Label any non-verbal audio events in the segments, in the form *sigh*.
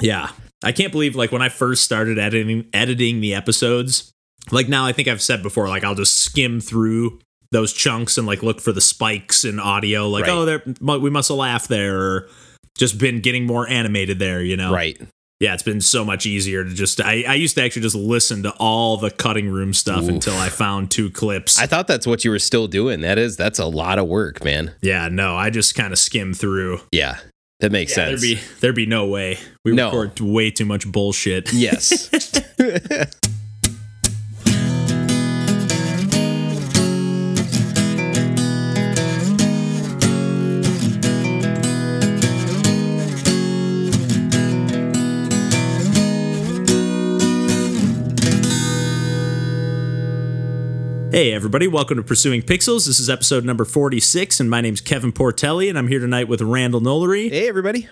Yeah. I can't believe like when I first started editing editing the episodes, like now I think I've said before, like I'll just skim through those chunks and like look for the spikes in audio, like, Right. oh there we must have laughed there or just been getting more animated there, you know? Right. Yeah, it's been so much easier to just I, I used to actually just listen to all the cutting room stuff Oof. until I found two clips. I thought that's what you were still doing. That is, that's a lot of work, man. yeah, no, I just kind of skim through. Yeah. That makes Yeah, sense. there'd be there'd be no way. We No. record way too much bullshit. yes. *laughs* *laughs* Hey, everybody, welcome to Pursuing Pixels. This is episode number 46, and my name's Kevin Portelli, and I'm here tonight with Randall Nolery, hey, everybody.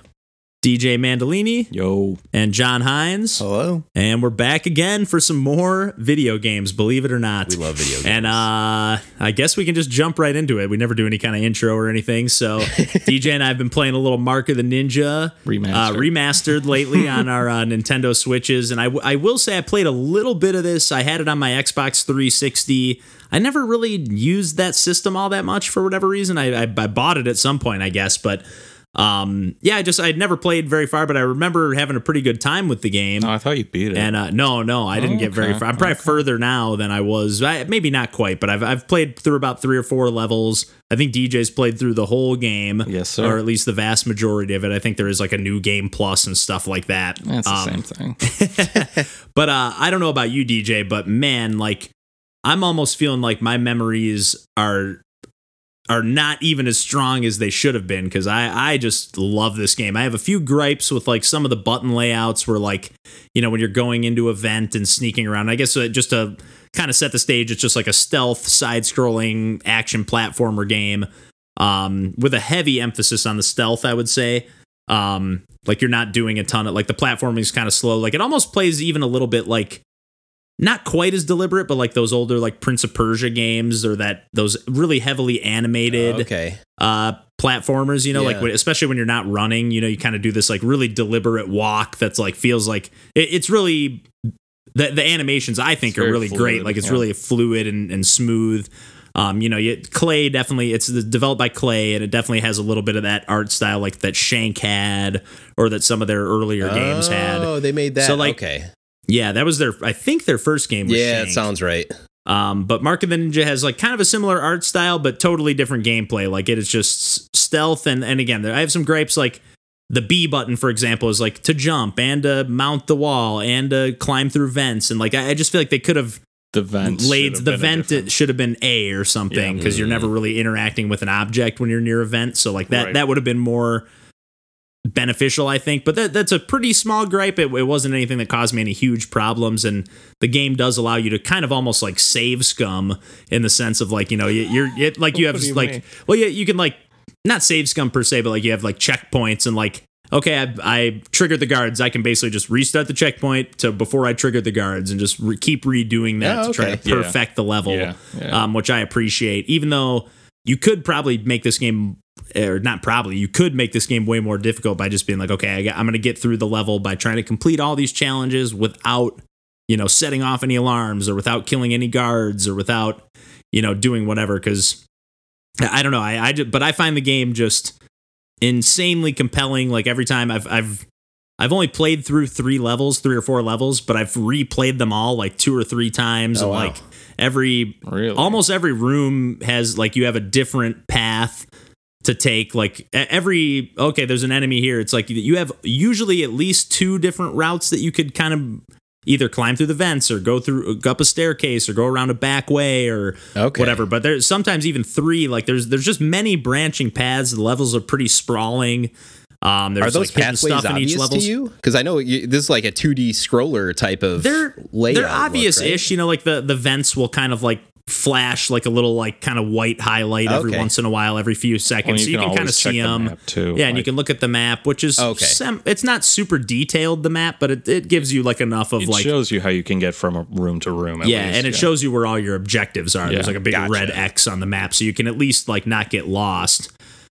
DJ Mandolini, Yo. and John Hines. Hello. And we're back again for some more video games, believe it or not. We love video games. And uh, I guess we can just jump right into it. We never do any kind of intro or anything. So *laughs* DJ and I have been playing a little Mark of the Ninja Remastered. uh, remastered lately *laughs* on our uh, Nintendo Switches. And I, w- I will say I played a little bit of this. I had it on my Xbox 360. I never really used that system all that much for whatever reason. I, I, I bought it at some point, I guess. But um, yeah, I just I'd never played very far, but I remember having a pretty good time with the game. Oh, I thought you beat it. And uh, no, no, I didn't Oh, get very far. I'm probably further now than I was. I, maybe not quite, but I've I've played through about three or four levels. I think DJ's played through the whole game. Yes, sir. Or at least the vast majority of it. I think there is like a new game plus and stuff like that. That's the Um, same thing. *laughs* *laughs* But uh, I don't know about you, DJ, but man, like I'm almost feeling like my memories are are not even as strong as they should have been because I I just love this game. I have a few gripes with like some of the button layouts where like you know when you're going into a vent and sneaking around. I guess uh, just to kind of set the stage, it's just like a stealth side-scrolling action platformer game um, with a heavy emphasis on the stealth. I would say. Um, like you're not doing a ton of like the platforming is kind of slow. Like it almost plays even a little bit like not quite as deliberate, but like those older like Prince of Persia games or that those really heavily animated okay. uh platformers, you know, like Yeah. when, especially when you're not running, you know, you kind of do this like really deliberate walk that's like feels like it, it's really the the animations I think It's are really great. Like it's yeah. really fluid and, and smooth. Um, you know, you, Klei definitely it's developed by Klei and it definitely has a little bit of that art style like that Shank had or that some of their earlier games had. Oh, they made that. So, like, okay. Yeah, that was their I think their first game was Yeah, Shank. it sounds right. Um, but Mark of the Ninja has like kind of a similar art style, but totally different gameplay. Like it is just stealth, and and again, there, I have some gripes. Like the B button, for example, is like to jump and to mount the wall and to climb through vents, and like I, I just feel like they could have the vent. laid should have the been a vent. different- It should have been A or something Yeah. because you're never really interacting with an object when you're near a vent. So like that Right. that would have been more beneficial, I think. But that that's a pretty small gripe. It, it wasn't anything that caused me any huge problems, and the game does allow you to kind of almost like save scum in the sense of like you know you, you're it, like you have you like mean? well yeah you can like not save scum per se, but like you have like checkpoints and like. Okay, I, I triggered the guards. I can basically just restart the checkpoint to before I triggered the guards and just re- keep redoing that Oh, to try okay. to Yeah. perfect the level, Yeah, yeah. Um, which I appreciate. Even though you could probably make this game, or not probably, you could make this game way more difficult by just being like, okay, I got, I'm going to get through the level by trying to complete all these challenges without, you know, setting off any alarms or without killing any guards or without, you know, doing whatever. Because I I don't know, I, I just, but I find the game just insanely compelling. Like every time I've I've I've only played through three levels, three or four levels, but I've replayed them all like two or three times, Oh, and wow. like every Really? almost every room has like you have a different path to take like every okay there's an enemy here it's like you have usually at least two different routes that you could kind of either climb through the vents or go through go up a staircase or go around a back way or Okay. whatever but there's sometimes even three like there's there's just many branching paths the levels are pretty sprawling um there's Are those like pathways stuff in each obvious level to you? Because I know you, this is like a 2D scroller type of they're layout. they're obvious-ish. right? You know, like the the vents will kind of like flash like a little like kind of white highlight every Okay. once in a while, every few seconds, Well, so you can kind of see them. map, too, Yeah, and you can look at the map, which is Okay. sem- it's not super detailed the map, but it, it gives you like enough of It like shows you how you can get from a room to room. At yeah, least, and it shows you where all your objectives are. There's like a big gotcha. red X on the map, so you can at least like not get lost.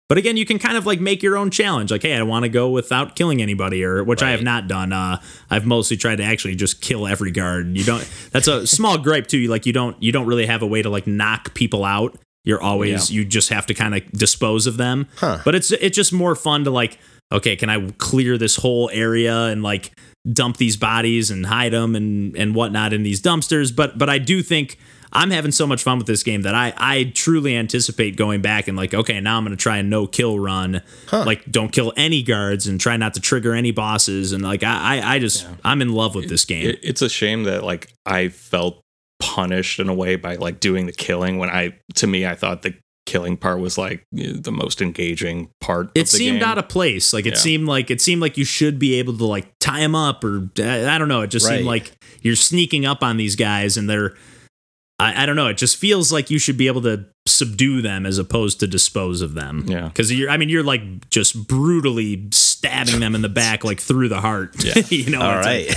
But again, you can kind of like make your own challenge. Like, hey, I want to go without killing anybody, or which I have not done. Uh, I've mostly tried to actually just kill every guard. You don't. That's a small gripe too. Like you don't. You don't really have a way to like knock people out. You're always. You just have to kind of dispose of them. Huh. But it's it's just more fun to like. Okay, can I clear this whole area and like dump these bodies and hide them and and whatnot in these dumpsters? But but I do think. I'm having so much fun with this game that I, I truly anticipate going back and like, okay, now I'm gonna try a no kill run. Like don't kill any guards and try not to trigger any bosses and like I I, I just I'm in love with this game. It, it's a shame that like I felt punished in a way by like doing the killing when I to me I thought the killing part was like the most engaging part. it of the seemed game. out of place. Like it Yeah. seemed like it seemed like you should be able to like tie them up or I don't know. It just seemed like you're sneaking up on these guys and they're I, I don't know. It just feels like you should be able to subdue them as opposed to dispose of them. Yeah. because you're. I mean, you're like just brutally stabbing them in the back, like through the heart. Yeah. *laughs* you know. All right.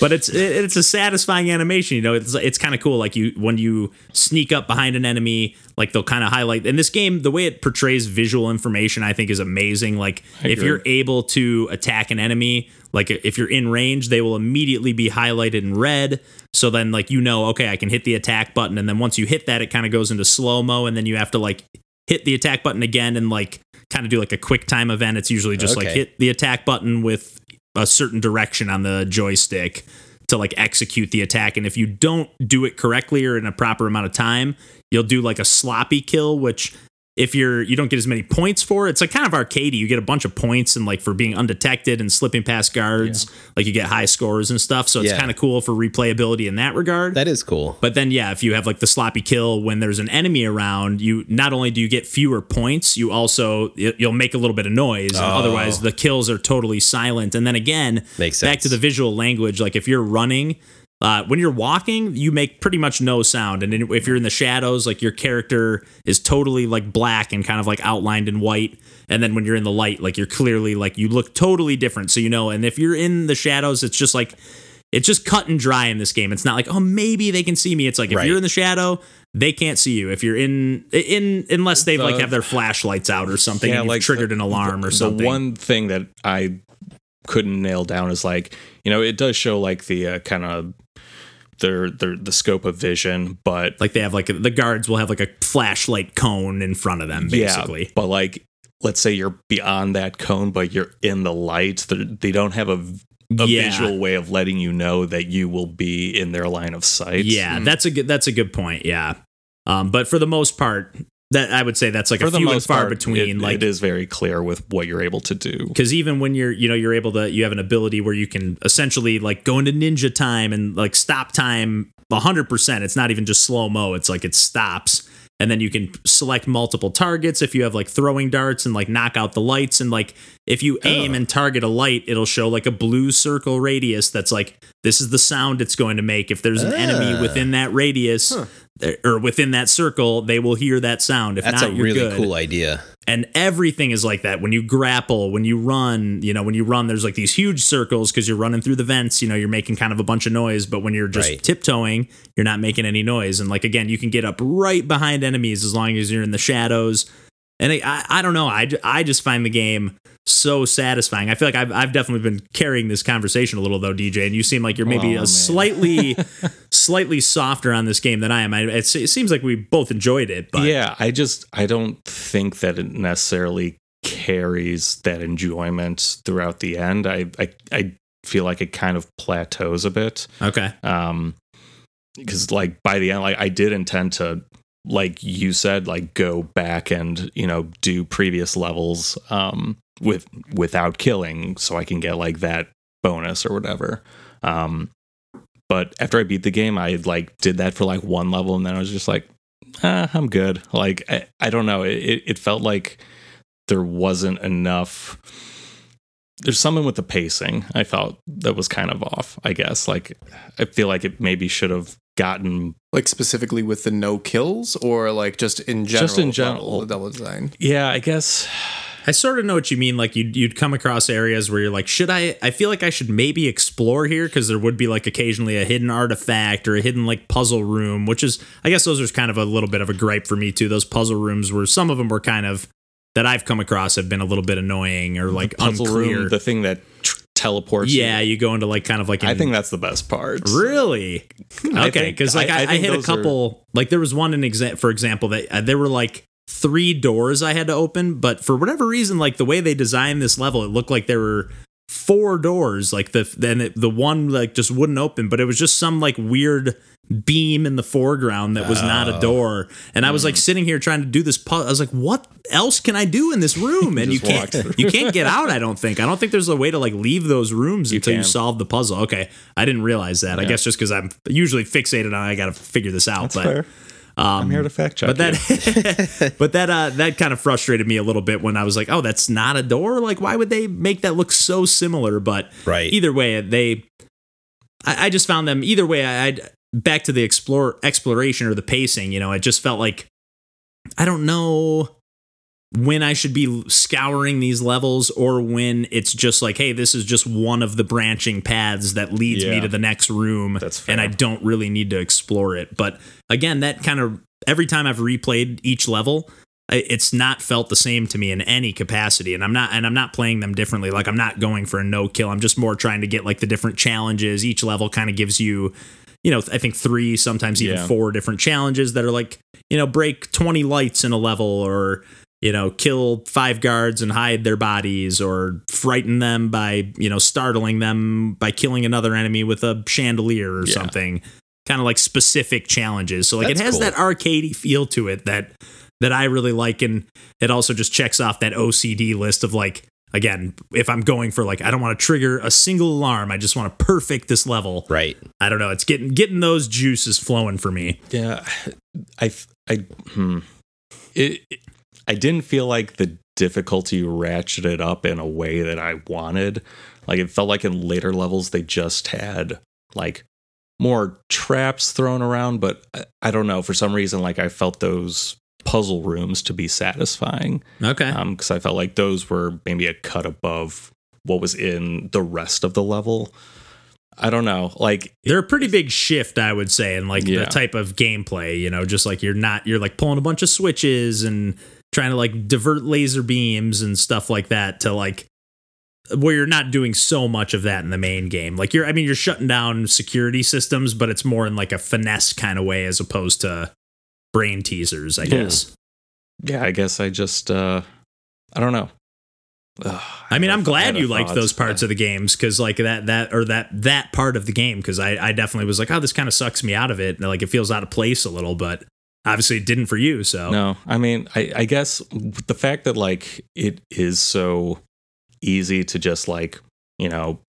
But it's it, it's a satisfying animation. You know, it's it's kind of cool. Like you when you sneak up behind an enemy, like they'll kind of highlight. In this game, the way it portrays visual information, I think, is amazing. Like if agree. you're able to attack an enemy, like if you're in range, they will immediately be highlighted in red. So then, like you know, okay, I can hit the attack button, and then once you hit that, it kind of goes into slow mo, and then you have to like hit the attack button again and like kind of do like a quick time event. It's usually just like hit the attack button with a certain direction on the joystick to like execute the attack. And if you don't do it correctly or in a proper amount of time, you'll do like a sloppy kill, which if you're you don't get as many points for it. it's like kind of arcadey you get a bunch of points and like for being undetected and slipping past guards like you get high scores and stuff so it's Yeah. kind of cool for replayability in that regard That is cool. but then, yeah, if you have like the sloppy kill when there's an enemy around, you not only do you get fewer points, you also you'll make a little bit of noise. and Otherwise, the kills are totally silent. And then again, Makes back to the visual language. Like if you're running, uh, when you're walking, you make pretty much no sound. And if you're in the shadows, like your character is totally like black and kind of like outlined in white. And then when you're in the light, like you're clearly like you look totally different. So you know. And if you're in the shadows, it's just like it's just cut and dry in this game. It's not like, oh, maybe they can see me. It's like if Right. you're in the shadow, they can't see you. If you're in in unless they like have their flashlights out or something and you've triggered an alarm or something. The one thing that I couldn't nail down is like, you know, it does show like the uh, kind of their their the scope of vision, but like they have like the guards will have like a flashlight cone in front of them, basically. yeah, but like let's say you're beyond that cone, but you're in the light. They're- They don't have a a Yeah. visual way of letting you know that you will be in their line of sight. Yeah, that's a good that's a good point. Yeah. Um, but for the most part, that I would say that's like for a few and far part, between. it- like it is very clear with what you're able to do. because even when you're you know you're able to you have an ability where you can essentially like go into ninja time and like stop time 100% it's not even just slow mo it's like it stops and then you can select multiple targets if you have like throwing darts and like knock out the lights. And like if you aim and target a light it'll show like a blue circle radius that's like this is the sound it's going to make. If there's an enemy Ah. within that radius there- or within that circle they will hear that sound. If That's not a really good. cool idea. And everything is like that. When you grapple when you run you know when you run there's like these huge circles because you're running through the vents you know you're making kind of a bunch of noise but when you're just Right. tiptoeing you're not making any noise. And like again you can get up right behind enemies as long as you're in the shadows and I, I, I don't know I, I just find the game so satisfying i feel like I've, I've definitely been carrying this conversation a little though dj and you seem like you're maybe Oh, a man. slightly *laughs* slightly softer on this game than i am I, it seems like we both enjoyed it but yeah, I just I don't think that it necessarily carries that enjoyment throughout the end. I I, I feel like it kind of plateaus a bit. okay Um because like by the end like I did intend to like you said like go back and you know do previous levels um with without killing so I can get like that bonus or whatever. Um but after I beat the game I like did that for like one level and then I was just like ah, I'm good. Like I, I don't know. It, it it felt like there wasn't enough. There's something with the pacing. I felt that was kind of off. I guess. Like I feel like it maybe should have gotten. Like specifically with the no kills, or like just in general, Just in general. the double design. Yeah, I guess. I sort of know what you mean. Like you'd you'd come across areas where you're like, should I? I feel like I should maybe explore here because there would be like occasionally a hidden artifact or a hidden like puzzle room, which is I guess those are kind of a little bit of a gripe for me too. Those puzzle rooms where some of them were kind of that I've come across have been a little bit annoying or like Puzzle unclear. room, the thing that tr- teleports. yeah, you go into like kind of like I think that's the best part. Really? Okay, because like I- I, I hit a those are- couple. Like there was one in exa- for example that uh, there were like three doors I had to open, but for whatever reason, like the way they designed this level, it looked like there were four doors. Like the then it, the one like just wouldn't open, but it was just some like weird beam in the foreground that was not Oh. a door. And I was Hmm. like sitting here trying to do this puzzle. I was like, what else can I do in this room? And you can't you can't get out. I don't think. I don't think there's a way to like leave those rooms until you solve the puzzle. Okay, I didn't realize that. I guess just because I'm usually fixated on I got to figure this out. That's but fair. I'm here to fact check. but that *laughs* but that uh that kind of frustrated me a little bit when I was like, oh, that's not a door. Like, why would they make that look so similar? But Right. either way, they. I, I just found them either way. I, I'd back to the explore exploration or the pacing. You know, it just felt like I don't know when I should be scouring these levels or when it's just like, hey, this is just one of the branching paths that leads me to the next room. And I don't really need to explore it. But again, that kind of every time I've replayed each level, it's not felt the same to me in any capacity and i'm not and i'm not playing them differently like i'm not going for a no kill i'm just more trying to get like the different challenges each level kind of gives you you know i think three sometimes even Yeah. four different challenges that are like you know break 20 lights in a level or you know kill five guards and hide their bodies or frighten them by you know startling them by killing another enemy with a chandelier or Yeah. something kind of like specific challenges so like That's it has cool. that arcadey feel to it that that I really like, and it also just checks off that OCD list of like, again, if I'm going for like, I don't want to trigger a single alarm, I just want to perfect this level. Right. I don't know, it's getting getting those juices flowing for me. Yeah, I, I, hmm. It, it- I didn't feel like the difficulty ratcheted up in a way that I wanted. Like it felt like in later levels they just had like more traps thrown around, but I, I don't know for some reason like I felt those puzzle rooms to be satisfying Okay, um because I felt like those were maybe a cut above what was in the rest of the level. I don't know, like they're a pretty big shift, I would say, in like the type of gameplay. You know, just like you're not you're like pulling a bunch of switches and trying to like divert laser beams and stuff like that to like where you're not doing so much of that in the main game. Like you're I mean you're shutting down security systems, but it's more in like a finesse kind of way as opposed to brain teasers, I Yeah. guess. yeah, I guess I just uh I don't know. Ugh, I mean, I'm glad you liked those parts of the games because, like that, that or that that part of the game, because I, I definitely was like, oh, this kind of sucks me out of it, and like it feels out of place a little, but obviously it didn't for you. So No, I mean, I, I guess the fact that like it is so easy to just like you know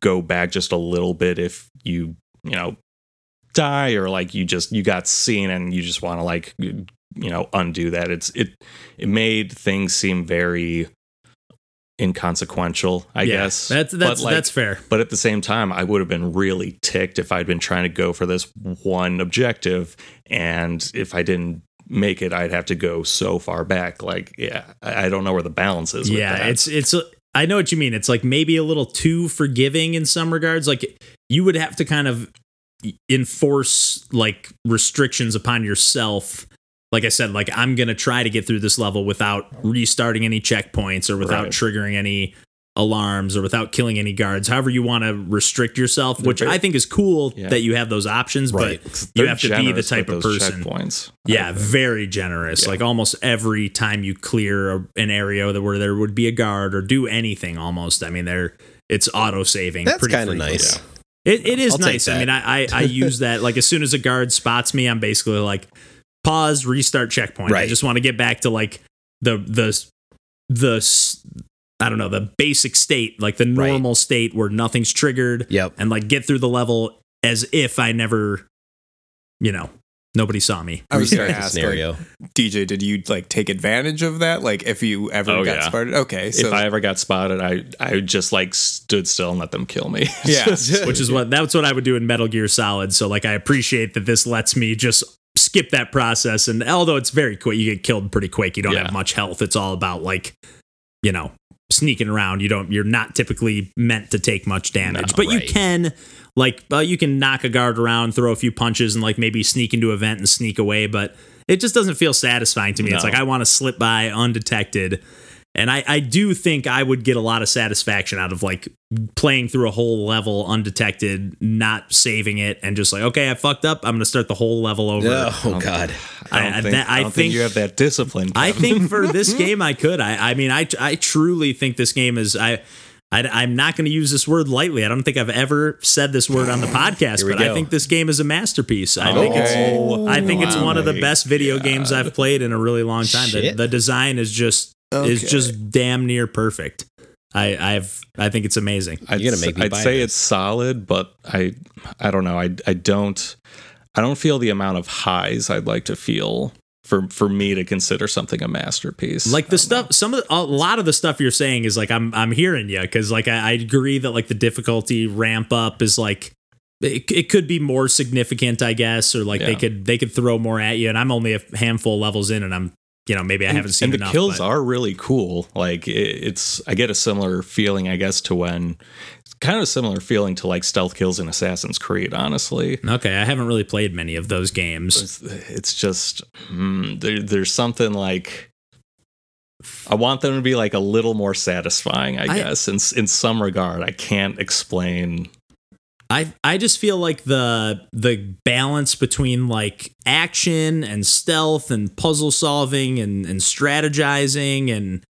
go back just a little bit if you you know die or like you just you got seen and you just want to like you know undo that. It's it it made things seem very inconsequential. I yeah, guess that's that's like, that's fair. but at the same time, I would have been really ticked if I'd been trying to go for this one objective, and if I didn't make it, I'd have to go so far back. Like, yeah, I I don't know where the balance is. with Yeah, that. it's it's. I know what you mean. It's like maybe a little too forgiving in some regards. Like you would have to kind of enforce like restrictions upon yourself. Like I said, like I'm gonna try to get through this level without restarting any checkpoints or without Right. triggering any alarms or without killing any guards. However you want to restrict yourself, They're which very- I think is cool Yeah. that you have those options, Right. but you They're have to be the type of person. Checkpoints. Yeah, very generous. Yeah. Like almost every time you clear a, an area that- where there would be a guard or do anything, almost. I mean, they're it's auto saving. That's kind of nice. It, it is I'll nice. I mean, I, I I use that like as soon as a guard spots me, I'm basically like pause, restart checkpoint. I just want to get back to like the the the I don't know the basic state, like the Right. normal state where nothing's triggered, Yep. and like get through the level as if I never, you know, nobody saw me. I was going Restart to the ask, scenario. like, DJ, did you like take advantage of that? Like, if you ever Oh, got yeah. started? Okay, so if I ever got spotted, I I just like stood still and let them kill me. *laughs* Yeah. Which is what that's what I would do in Metal Gear Solid. So like I appreciate that this lets me just skip that process and although it's very quick you get killed pretty quick you don't Yeah. have much health it's all about like you know sneaking around. You don't. You're not typically meant to take much damage, No, but you can. Like, uh, you can knock a guard around, throw a few punches, and like maybe sneak into a vent and sneak away. But it just doesn't feel satisfying to me. It's like I want to slip by undetected. And I, I do think I would get a lot of satisfaction out of like playing through a whole level undetected, not saving it, and just like, okay, I fucked up. I'm going to start the whole level over. Oh God. I don't, I- think, that- I I don't think, think- you have that discipline. I think for this *laughs* game, I could. I, I mean, I, I truly think this game is. I, I am not going to use this word lightly. I don't think I've ever said this word on the *sighs* podcast, Here we but I think this game is a masterpiece. I think it's. Oh, I think it's one of the best video games I've played in a really long time. The, the design is just is just damn near perfect. I I've I think it's amazing. I'd, You're gonna make me I'd buy say this. it's solid, but I I don't know. I I don't I don't feel the amount of highs I'd like to feel for for me to consider something a masterpiece. Like the stuff, some of the, a lot of the stuff you're saying is like I'm I'm hearing you because like I, I agree that like the difficulty ramp up is like it, it could be more significant I guess or like they could they could throw more at you and I'm only a handful of levels in and I'm you know maybe I haven't seen and the kills but- are really cool. Like it, it's I get a similar feeling, I guess, to when kind of a similar feeling to like stealth kills in Assassin's Creed. Honestly, okay. I haven't really played many of those games. it's, it's just mm, there, there's something like. I want them to be like a little more satisfying, I, I- guess. In in some regard, I can't explain I I just feel like the the balance between like action and stealth and puzzle solving and and strategizing and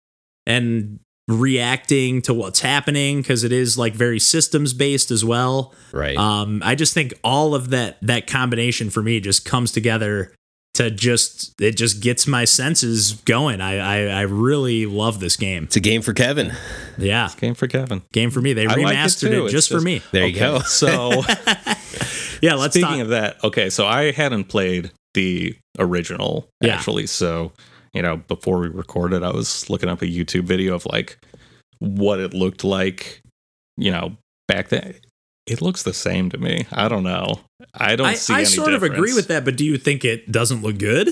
and reacting to what's happening because it is like very systems based as well. Right. Um, I just think all of that that combination for me just comes together to just it just gets my senses going. I I, I really love this game. it's a game for Kevin. Yeah, game for Kevin. game for me. They I like it remastered it, too. It's just, for just- me. There you go. So *laughs* Yeah, let's speaking talk. of that, okay, so I hadn't played the original Yeah. actually. So, you know, before we recorded, I was looking up a YouTube video of like what it looked like, you know, back then. It looks the same to me. I don't know. I don't I, see I sort of agree with that, but do you think it doesn't look good?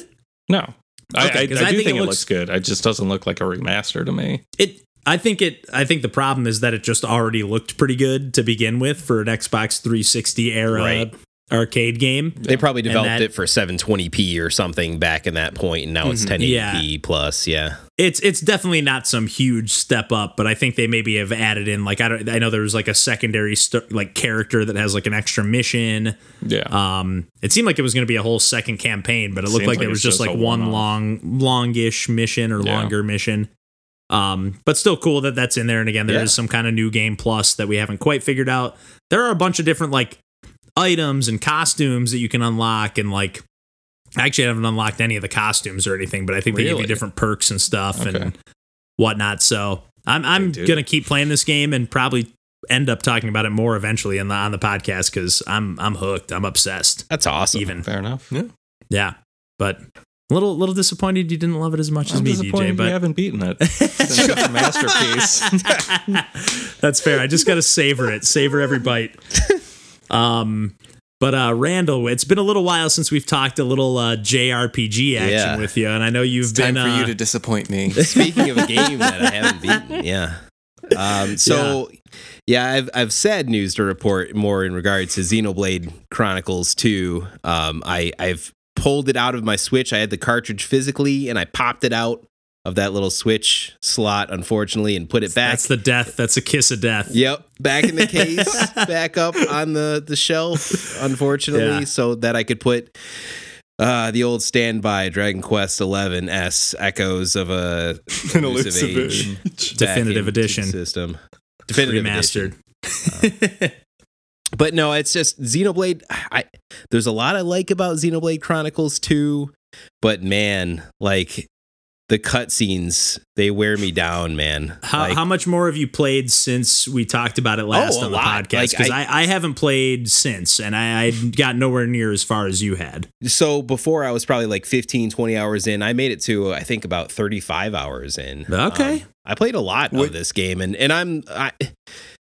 No. I, Okay, I, I I do think think, it it looks- looks good. It just doesn't look like a remaster to me. It I think it I think the problem is that it just already looked pretty good to begin with for an Xbox 360 era Right. Arcade game. They probably developed that- it for 720p or something back in that point, and now it's Mhm. 1080p plus. Yeah. It's it's definitely not some huge step up, but I think they maybe have added in like I don't I know there was like a secondary st- like character that has like an extra mission. Yeah. Um it seemed like it was going to be a whole second campaign, but it looked like, like it was just just like one one-off. long longish mission or Yeah. longer mission. Um but still cool that that's in there and again there is Yeah. some kind of new game plus that we haven't quite figured out. There are a bunch of different like items and costumes that you can unlock and like actually I haven't unlocked any of the costumes or anything, but I think they give you different perks and stuff Okay. and whatnot. So I'm I'm They gonna keep playing this game and probably end up talking about it more eventually in the, on the podcast because I'm I'm hooked. I'm obsessed. That's awesome. Even Fair enough. yeah, Yeah. but a little little disappointed you didn't love it as much as I'm me, disappointed DJ. you haven't beaten it. *laughs* It's a masterpiece. *laughs* *laughs* That's fair. I just got to savor it, savor every bite. Um, but uh, Randall, it's been a little while since we've talked a little uh, JRPG action Yeah. with you, and I know you've Time been for uh, you to disappoint me. *laughs* Speaking of a game *laughs* that I haven't beaten, yeah. Um, so yeah, I've I've sad news to report more in regards to Xenoblade Chronicles 2. Um, I I've pulled it out of my Switch. I had the cartridge physically, and I popped it out of that little Switch slot, unfortunately, and put it back. that's the death. That's a kiss of death. Yep, back in the *laughs* case, back up on the the shelf, *laughs* unfortunately, Yeah. so that I could put uh, the old standby Dragon Quest Eleven S Echoes of a *laughs* An elusive elusive age. Definitive edition. system, definitive edition. remastered. But no, it's just Xenoblade. I there's a lot I like about Xenoblade Chronicles 2, but man, like the cutscenes, they wear me down, man. How, Like, how much more have you played since we talked about it last Oh, on the lot. podcast? Like, Because I- I, I, haven't played since, and I, I got nowhere near as far as you had. so before I was probably like 15, 20 hours in. I made it to I think about 35 hours in. Okay. Um, I played a lot What- of this game and and I'm I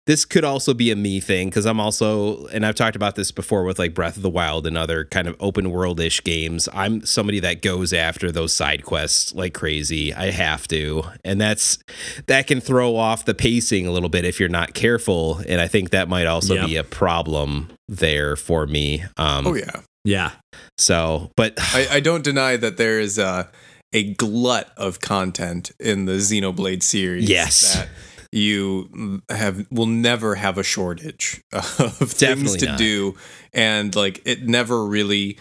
this could also be a me thing because I'm also, and I've talked about this before with like Breath of the Wild and other kind of open world ish games. I'm somebody that goes after those side quests like crazy. I have to, and that's that can throw off the pacing a little bit if you're not careful. And I think that might also Yep. be a problem there for me. Um, Oh yeah. Yeah. So, but *sighs* I, I don't deny that there is a a glut of content in the Xenoblade series. Yes. that you have will never have a shortage *laughs* of things to not. do, and like it never really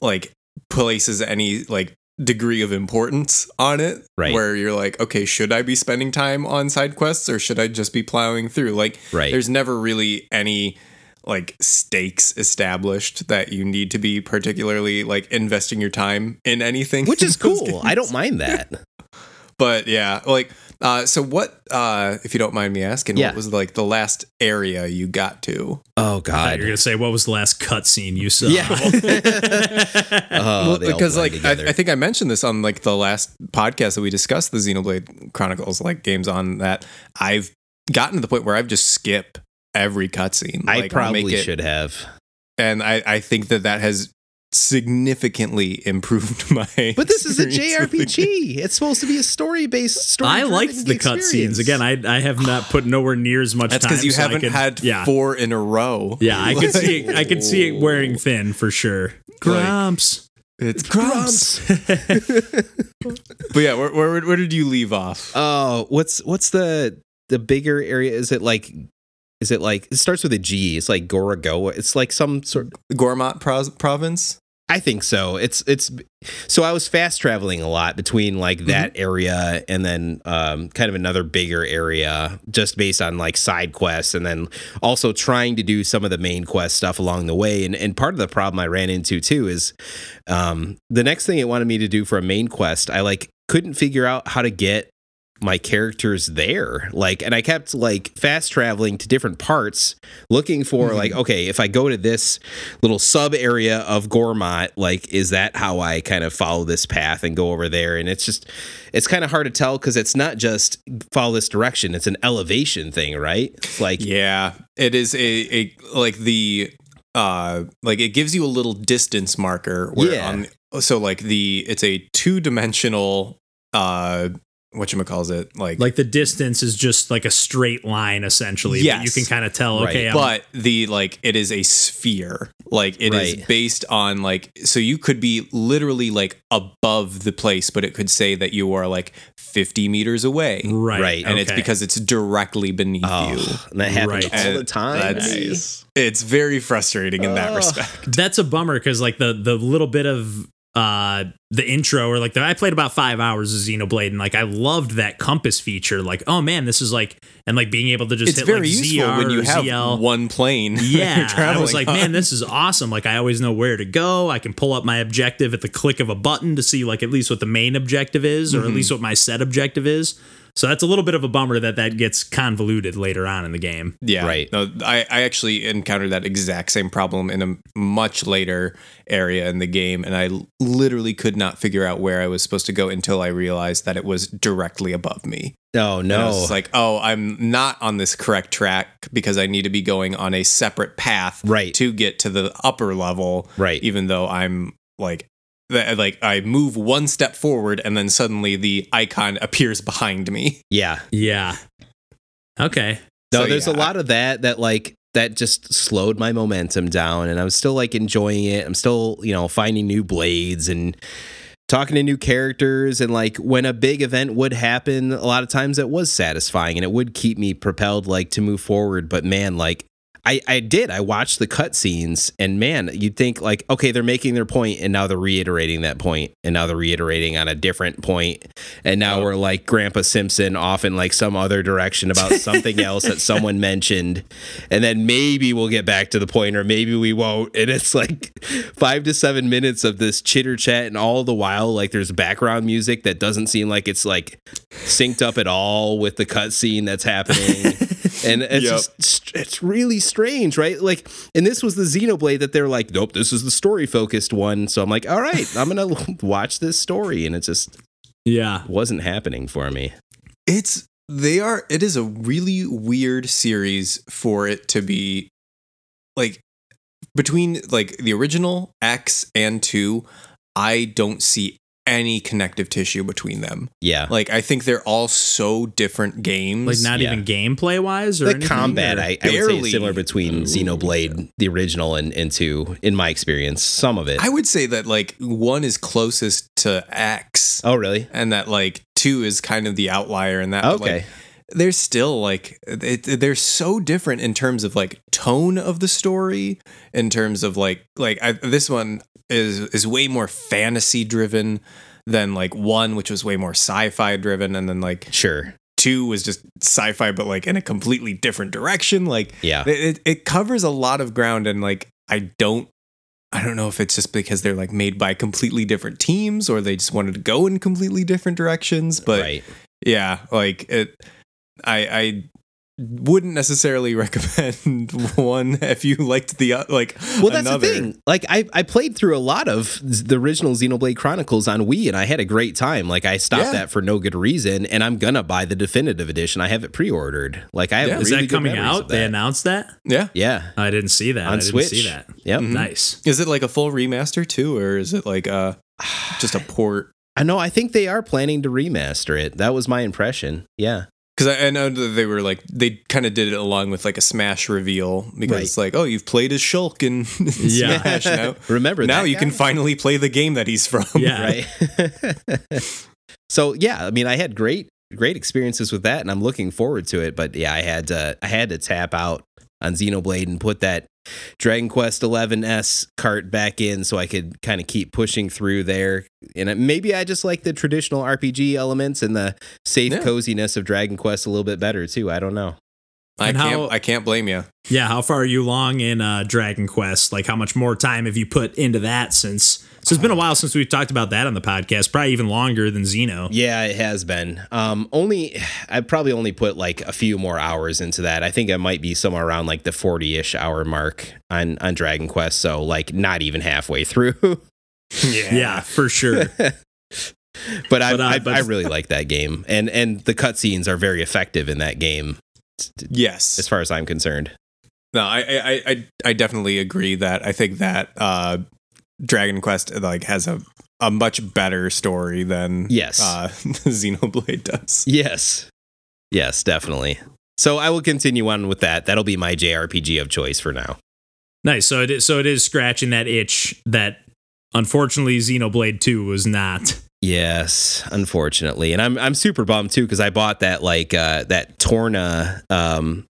like places any like degree of importance on it. Right. Where you're like, okay, should I be spending time on side quests or should I just be plowing through? Like, Right. there's never really any like stakes established that you need to be particularly like investing your time in anything which *laughs* in is cool. games. I don't mind that. But yeah like uh so what uh if you don't mind me asking Yeah. what was like the last area you got to Oh God. You're gonna say what was the last cutscene you saw? Yeah. *laughs* *laughs* oh, well, because like I. I think i mentioned this on like the last podcast that we discussed the xenoblade chronicles like games on that i've gotten to the point where i've just skip every cutscene I Like, I'll make probably it- should have. and i i think that that has significantly *laughs* improved my But this is a experience with the game. JRPG. It's supposed to be a story based story. I liked the cutscenes. Again, I I have not put nowhere near as much That's time. because you so haven't could- had yeah. four in a row. Yeah, I could see it, I could see it wearing thin for sure. Grumps. It's grumps. *laughs* but yeah, where, where where did you leave off? Oh, what's what's the the bigger area? Is it like? Is it like it starts with a G? It's like Gorogoa. It's like some sort. Gormott province. I think so. It's it's so I was fast traveling a lot between like that area and then um, kind of another bigger area just based on like side quests and then also trying to do some of the main quest stuff along the way. And and part of the problem I ran into too is um, the next thing it wanted me to do for a main quest, I like couldn't figure out how to get my characters there like and i kept like fast traveling to different parts looking for like okay if i go to this little sub area of Gormott like is that how i kind of follow this path and go over there and it's just it's kind of hard to tell because it's not just follow this direction it's an elevation thing right it's like Yeah, it is a a like the uh like it gives you a little distance marker. Where Yeah. On, so like the it's a two dimensional uh what you calls it like Like the distance is just like a straight line essentially. yeah you can kind of tell, Right. okay, I'm, but the like it is a sphere like it is Right. based on like so you could be literally like above the place but it could say that you are like 50 meters away right. Right. and it's because it's directly beneath oh, you oh and that happens Right. all the time That's- it's very frustrating in that respect that's a bummer because like the the little bit of uh the intro or like the, I played about five hours of Xenoblade and like I loved that compass feature. Like, oh man, this is like and like being able to just it's hit very like useful ZR when you have ZL. one plane *laughs* Yeah, I was like, on. man, this is awesome. Like, I always know where to go. I can pull up my objective at the click of a button to see, like, at least what the main objective is, or at least what my set objective is. So that's a little bit of a bummer that that gets convoluted later on in the game. Yeah, Right. No, I, I actually encountered that exact same problem in a much later area in the game, and I literally could not figure out where I was supposed to go until I realized that it was directly above me. oh And I no was just like, oh, I'm not on this correct track because I need to be going on a separate path Right. to get to the upper level. Right. Even though I'm like, that uh, like I move one step forward and then suddenly the icon appears behind me. yeah Yeah. Okay. No, So, there's yeah, a lot of that that like that just slowed my momentum down and I'm still like enjoying it. I'm still, you know, finding new blades and talking to new characters and like when a big event would happen, a lot of times it was satisfying and it would keep me propelled like to move forward, but man, like I, I did. I watched the cutscenes, and man, you'd think like, okay, they're making their point, and now they're reiterating that point, and now they're reiterating on a different point, and now we're like Grandpa Simpson off in like some other direction about *laughs* something else that someone mentioned, and then maybe we'll get back to the point, or maybe we won't. And it's like five to seven minutes of this chitter chat, and all the while, like there's background music that doesn't seem like it's like synced up at all with the cutscene that's happening *laughs* and it's Yep. just it's really strange, right? Like, and this was the Xenoblade that they're like, nope, this is the story focused one. So I'm like, all right, I'm gonna *laughs* watch this story, and it just Yeah. wasn't happening for me. It's they are it is a really weird series for it to be like between like the original X and 2 I don't see any connective tissue between them. Yeah. Like I think they're all so different games. Like not Yeah. even gameplay wise or the anything, combat, or- I, I would say, Barely. is similar between Xenoblade, the original, and, and two, in my experience. Some of it. I would say that like one is closest to X oh, really? and that like 2 is kind of the outlier in that but, like, Okay. they're still like it, they're so different in terms of like tone of the story in terms of like like I, this one is is way more fantasy driven than like one which was way more sci-fi driven and then like Sure. two was just sci-fi but like in a completely different direction like Yeah. it, it, it covers a lot of ground and like i don't i don't know if it's just because they're like made by completely different teams or they just wanted to go in completely different directions but right. yeah like it i i wouldn't necessarily *laughs* recommend one if you liked the uh, like Well, that's another. the thing. Like, I, I played through a lot of the original Xenoblade Chronicles on Wii, and I had a great time. Like, I stopped Yeah. that for no good reason, and I'm gonna buy the definitive edition. I have it pre-ordered. Like, I have Yeah. Is really that coming out? of They announced that? yeah yeah, I didn't see that. on I didn't Switch. see that. Yep. Mhm. Nice. is it like a full remaster too or is it like uh just a *sighs* port I know. I think they are planning to remaster it. That was my impression. Yeah. Because I, I know that they were like they kind of did it along with like a Smash reveal because Right. it's like oh you've played as Shulk in, *laughs* Yeah. Smash now *laughs* Remember now you guy? can finally play the game that he's from Yeah. right? *laughs* so yeah, I mean, I had great great experiences with that, and I'm looking forward to it. But yeah, I had to I had to tap out on Xenoblade and put that Dragon Quest 11s cart back in so I could kind of keep pushing through there. And uh, maybe I just like the traditional RPG elements and the safe Yeah. coziness of Dragon Quest a little bit better too. I don't know. I And can't how- I can't blame you Yeah, how far are you long in uh, Dragon Quest? Like, how much more time have you put into that since? So it's been a while since we've talked about that on the podcast. Probably even longer than Xeno. Yeah, it has been. Um, only I probably only put like a few more hours into that. I think I might be somewhere around like the forty-ish hour mark on on Dragon Quest. So like not even halfway *laughs* through. Yeah, for sure. *laughs* but I But, uh, I, but- I really like that game, and and the cutscenes are very effective in that game yes as far as I'm concerned. no I, I I I definitely agree that I think that uh Dragon Quest like has a a much better story than Yes. uh *laughs* Xenoblade does Yes, yes, definitely. So I will continue on with that. That'll be my JRPG of choice for now. nice. So it is, so it is scratching that itch that unfortunately Xenoblade 2 was not. Yes, unfortunately, and I'm I'm super bummed too because I bought that like uh, that Torna um,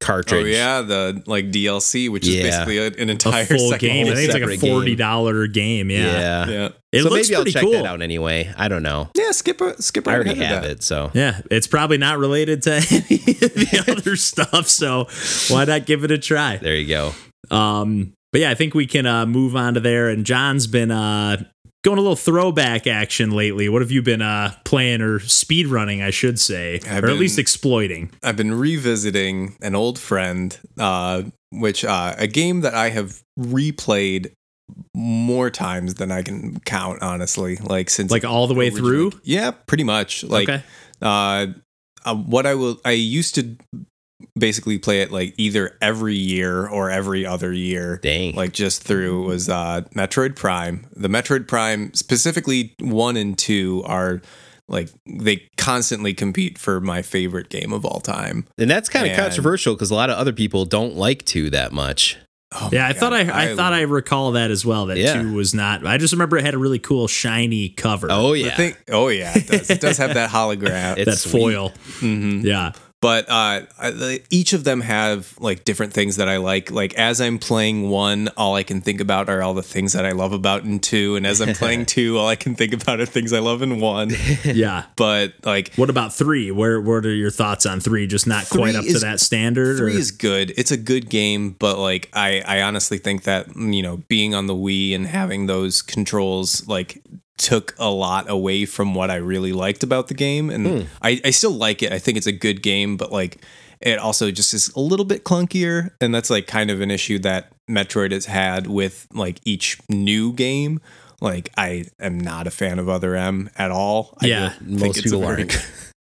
cartridge. oh yeah the like DLC which is basically a- an A entire full second game. I think it's like a forty dollar game. Yeah, yeah. yeah it so looks maybe I'll pretty check cool. that out anyway. I don't know. yeah skip a, skip I already ahead of have that. it, so Yeah, it's probably not related to *laughs* any of the *laughs* other stuff. So why not give it a try? there you go. Um, but yeah, I think we can uh, move on to there. And John's been uh, going a little throwback action lately. What have you been uh, playing or speed running, I should say, I've or at least exploiting? I've been revisiting an old friend, uh, which uh, a game that I have replayed more times than I can count. Honestly, like since Like all the way originally- through. Yeah, pretty much. Like okay. uh, uh, what I will, I used to basically play it like either every year or every other year. Dang. Like just through was uh, Metroid Prime. The Metroid Prime, specifically one and two, are like they constantly compete for my favorite game of all time. and that's kind of controversial because a lot of other people don't like two that much. Oh Yeah, my I thought I, God, I, thought I recall that as well. That Yeah. two was not. I just remember it had a really cool shiny cover. Oh yeah, thing- oh yeah, it does. It does have that hologram. *laughs* It's that sweet. foil. Mhm. Yeah. But uh, I- each of them have like different things that I like. Like as I'm playing one, all I can think about are all the things that I love about in two, and as I'm *laughs* playing two, all I can think about are things I love in one. *laughs* Yeah. But like What about three? Where what are your thoughts on three? Just not quite up to that standard. three or? is good. It's a good game, but like I, I honestly think that you know being on the Wii and having those controls like took a lot away from what I really liked about the game, and Hmm. I, I still like it. I think it's a good game, but like it also just is a little bit clunkier, and that's like kind of an issue that Metroid has had with like each new game. Like I am not a fan of Other M at all. I Yeah, think most it's a people aren't.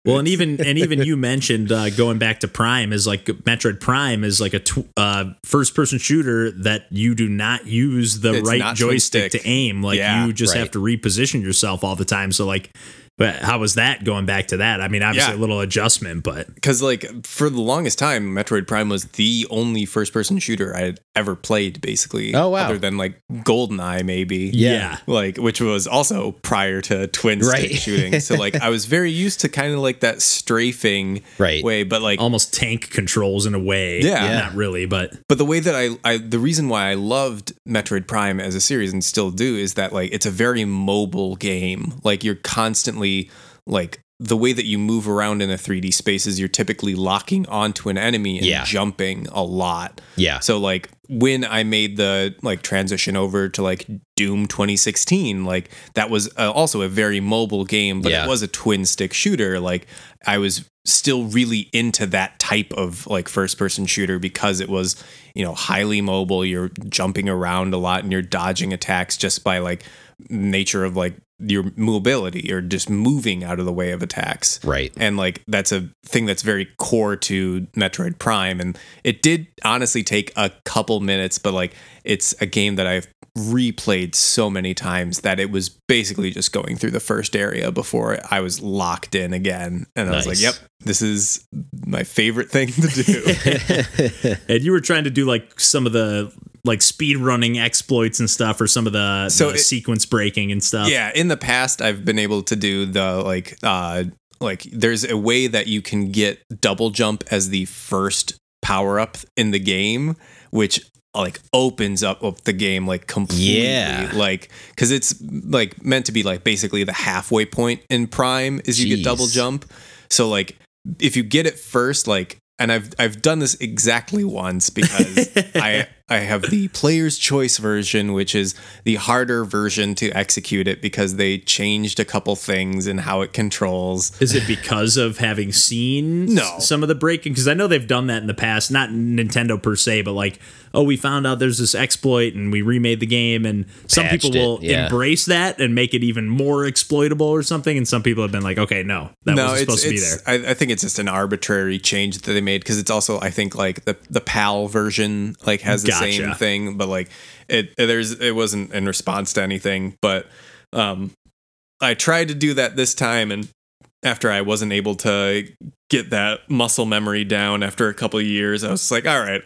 Well, and even and even *laughs* you mentioned uh, going back to Prime is like Metroid Prime is like a tw- uh, first person shooter that you do not use the It's right joystick to aim. Like Yeah, you just right. have to reposition yourself all the time. So like, but how was that going back to that? I mean, obviously Yeah. a little adjustment, but because like for the longest time metroid prime was the only first person shooter i had ever played basically Oh, wow. other than like goldeneye maybe yeah. like which was also prior to twin stick Right. shooting so like i was very used to kind of like that strafing Right. way but like almost tank controls in a way. Yeah. Yeah. not really, but but the way that I, I the reason why i loved metroid prime as a series and still do is that like it's a very mobile game like you're constantly like the way that you move around in a 3d space is you're typically locking onto an enemy and Yeah. jumping a lot Yeah. So like when I made the like transition over to like Doom 2016, like that was uh, also a very mobile game, but Yeah. it was a twin stick shooter. Like I was still really into that type of like first person shooter because it was, you know, highly mobile. You're jumping around a lot and you're dodging attacks just by like nature of like your mobility or just moving out of the way of attacks. Right. and like that's a thing that's very core to Metroid Prime. And it did honestly take a couple minutes but like it's a game that I've replayed so many times that it was basically just going through the first area before I was locked in again. And I was like yep this is my favorite thing to do. *laughs* And you were trying to do like some of the like speed running exploits and stuff, or some of the, So the it- sequence breaking and stuff. Yeah, in the past I've been able to do the like uh like there's a way that you can get double jump as the first power up in the game which like opens up, up the game like completely Yeah. like cuz it's like meant to be like basically the halfway point in prime is you Jeez. get double jump. So like if you get it first like and I've I've done this exactly once because *laughs* I I have the player's choice version, which is the harder version to execute it because they changed a couple things in how it controls. Is it because of having seen No. some of the breaking? Because I know they've done that in the past, not Nintendo per se, but like, oh, we found out there's this exploit and we remade the game, and some Patched people will it, yeah. embrace that and make it even more exploitable or something, and some people have been like, okay, no, that no, wasn't supposed to be there. I, I think it's just an arbitrary change that they made because it's also I think like the the PAL version like has the same thing, but like it there's it wasn't in response to anything. But um, I tried to do that this time, and after I wasn't able to get that muscle memory down after a couple of years, I was like, all right.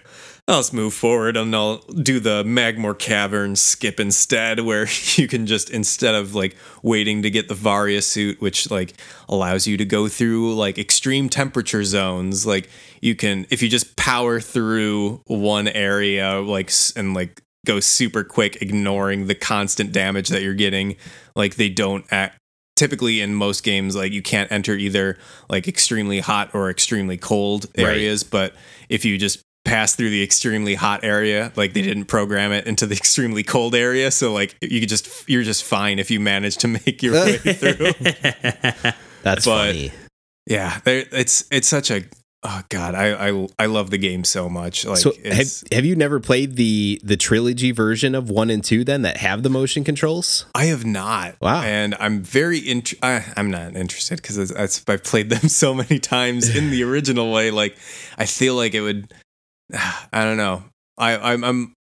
I'll just move forward and I'll do the Magmoor Cavern skip instead, where *laughs* you can just instead of like waiting to get the Varia suit, which like allows you to go through like extreme temperature zones, like you can if you just power through one area like and like go super quick, ignoring the constant damage that you're getting, like they don't act typically in most games like you can't enter either like extremely hot or extremely cold Right. areas but if you just pass through the extremely hot area like they mm-hmm. didn't program it into the extremely cold area so like you could just you're just fine if you manage to make your way *laughs* through That's But- funny. yeah it's it's such a oh god i i, I love the game so much like so have, have you never played the the trilogy version of one and two then that have the motion controls? I have not. Wow. And I'm very int- I, I'm not interested because I've played them *laughs* so many times in the original way. Like I feel like it would. *sighs* I don't know. I I'm, I'm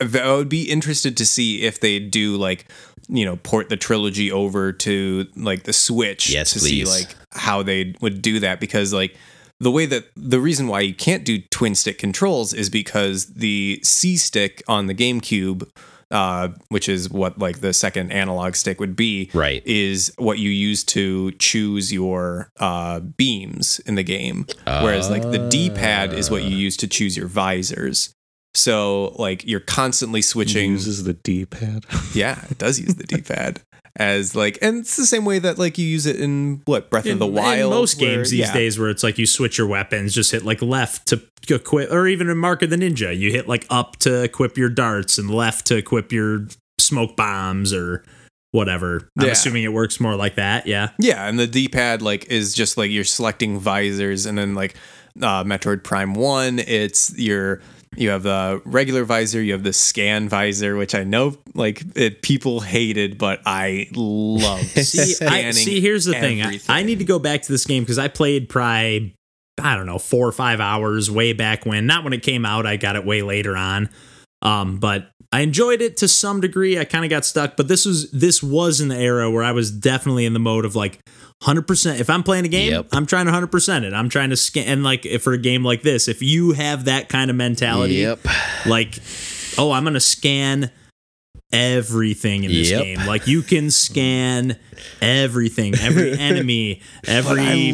I would be interested to see if they do like you know port the trilogy over to like the Switch Yes, to see like how they would do that because like the way that the reason why you can't do twin stick controls is because the C stick on the GameCube, uh, which is what like the second analog stick would be, Right. is what you use to choose your uh, beams in the game. Whereas like the D pad is what you use to choose your visors. So like you're constantly switching. uses the D-pad. *laughs* Yeah, it does use the D pad. As like, and it's the same way that like you use it in what Breath in, of the in Wild. most where- games these yeah. days where it's like you switch your weapons just hit like left to equip or even in mark of the ninja you hit like up to equip your darts and left to equip your smoke bombs or whatever i'm Yeah. assuming it works more like that yeah Yeah, and the D pad like is just like you're selecting visors, and then like uh, Metroid Prime One, it's your You have the regular visor. You have the scan visor, which I know like it, people hated, but I love. *laughs* See, I, scanning see, here's the thing. I. I need to go back to this game because I played probably, I don't know, four or five hours way back when. Not when it came out. I got it way later on. Um, but I enjoyed it to some degree. I kind of got stuck, but this was this was in the era where I was definitely in the mode of like 100%. If I'm playing a game, Yep. I'm trying to 100% it. I'm trying to scan. And like for a game like this, if you have that kind of mentality, Yep. like, oh, I'm gonna scan everything in this Yep. game. Like you can scan everything, every *laughs* enemy, every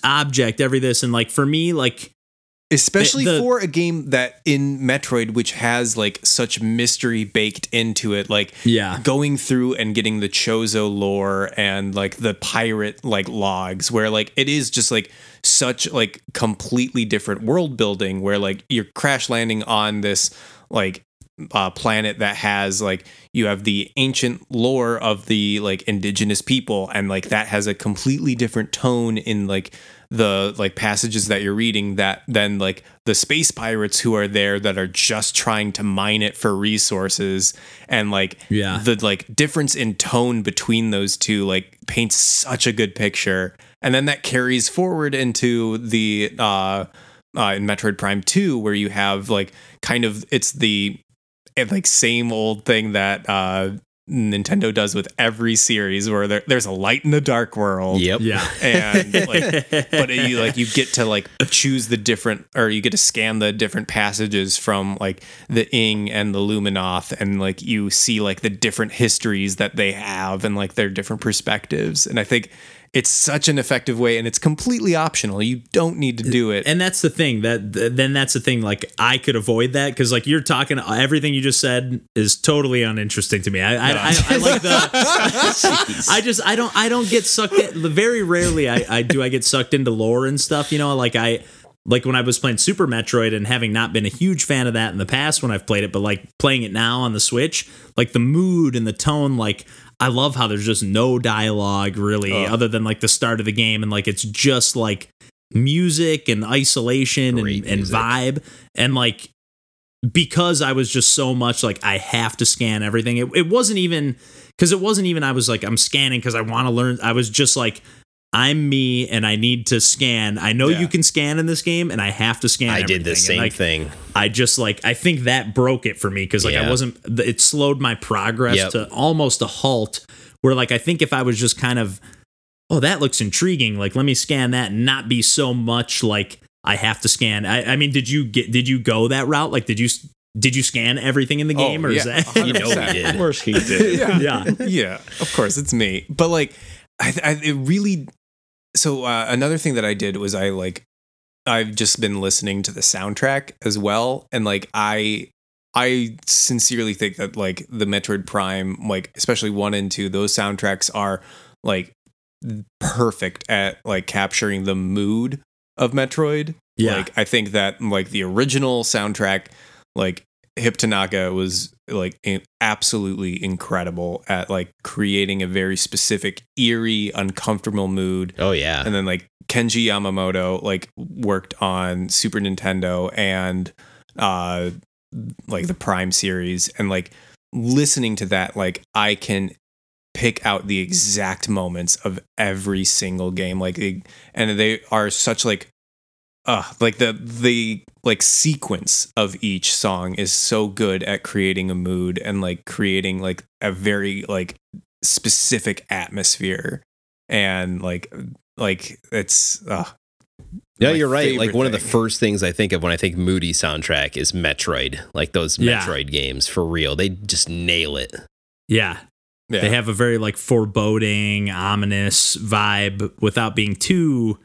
that. object, every this, and like for me, like especially the- for a game that in Metroid, which has like such mystery baked into it, like Yeah. going through and getting the Chozo lore and like the pirate like logs, where like it is just like such like completely different world building, where like you're crash landing on this like uh, planet that has like you have the ancient lore of the like indigenous people and like that has a completely different tone in like the like passages that you're reading that then like the space pirates who are there that are just trying to mine it for resources and like Yeah. the like difference in tone between those two like paints such a good picture and then that carries forward into the uh uh, in Metroid Prime 2 where you have like kind of it's the eh, like same old thing that uh Nintendo does with every series where there, there's a light in the dark world. Yep. yeah, and *laughs* like but you like you get to like choose the different or you get to scan the different passages from like the ing and the luminoth and like you see like the different histories that they have and like their different perspectives. And i think it's such an effective way and it's completely optional. You don't need to do it. And that's the thing that then that's the thing like i could avoid that because like you're talking everything you just said is totally uninteresting to me. I I, I, I like the *laughs* i just i don't i don't get sucked in very rarely I, I do i get sucked into lore and stuff you know like i like when i was playing super metroid and having not been a huge fan of that in the past when i've played it but like playing it now on the switch like the mood and the tone like I love how there's just no dialogue really, other than like the start of the game, and like it's just like music and isolation and, Great and music. vibe, and like because I was just so much like I have to scan everything. It, it wasn't even because it wasn't even I was like I'm scanning because I want to learn. I was just like I'm me and I need to scan. I know Yeah. you can scan in this game, and I have to scan. I did the same like, thing. I just like I think that broke it for me because like I wasn't it slowed my progress Yep. to almost a halt where like I think if I was just kind of oh that looks intriguing like let me scan that and not be so much like I have to scan I, I mean did you get did you go that route like did you did you scan everything in the Oh, game or is yeah, that 100%. You know we Of course he *laughs* did. yeah *laughs* yeah, of course it's me. But like, I, I it really. So uh, another thing that I did was I like, I've just been listening to the soundtrack as well, and like I, I sincerely think that like the Metroid Prime, like especially one and two, those soundtracks are like perfect at like capturing the mood of Metroid. Yeah. Like I think that like the original soundtrack, like Hip Tanaka was like absolutely incredible at like creating a very specific, eerie, uncomfortable mood. Oh yeah. And then like Kenji Yamamoto like worked on Super Nintendo and uh like the Prime series and like listening to that like I can pick out the exact moments of every single game like they, and they are such like uh like the the like sequence of each song is so good at creating a mood and like creating like a very like specific atmosphere and like like it's uh Yeah, you're right. Like favorite one of the first things I think of when I think moody soundtrack is Metroid. Like those Yeah. Metroid games for real. They just nail it. yeah yeah. they have a very like foreboding ominous vibe without being too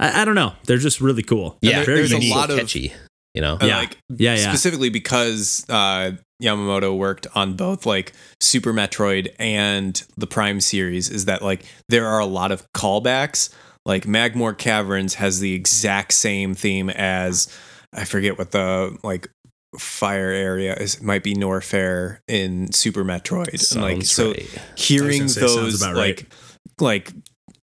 I, I don't know they're just really cool Yeah, very there's a unique. lot of- catchy. You know. And, Yeah. like yeah yeah specifically because uh, Yamamoto worked on both like Super Metroid and the Prime series, is that like there are a lot of callbacks. Like Magmoor Caverns has the exact same theme as I forget what the like fire area is. It might be Norfair in Super Metroid. and like Sounds so, right. hearing I was gonna say, sounds those about right. like like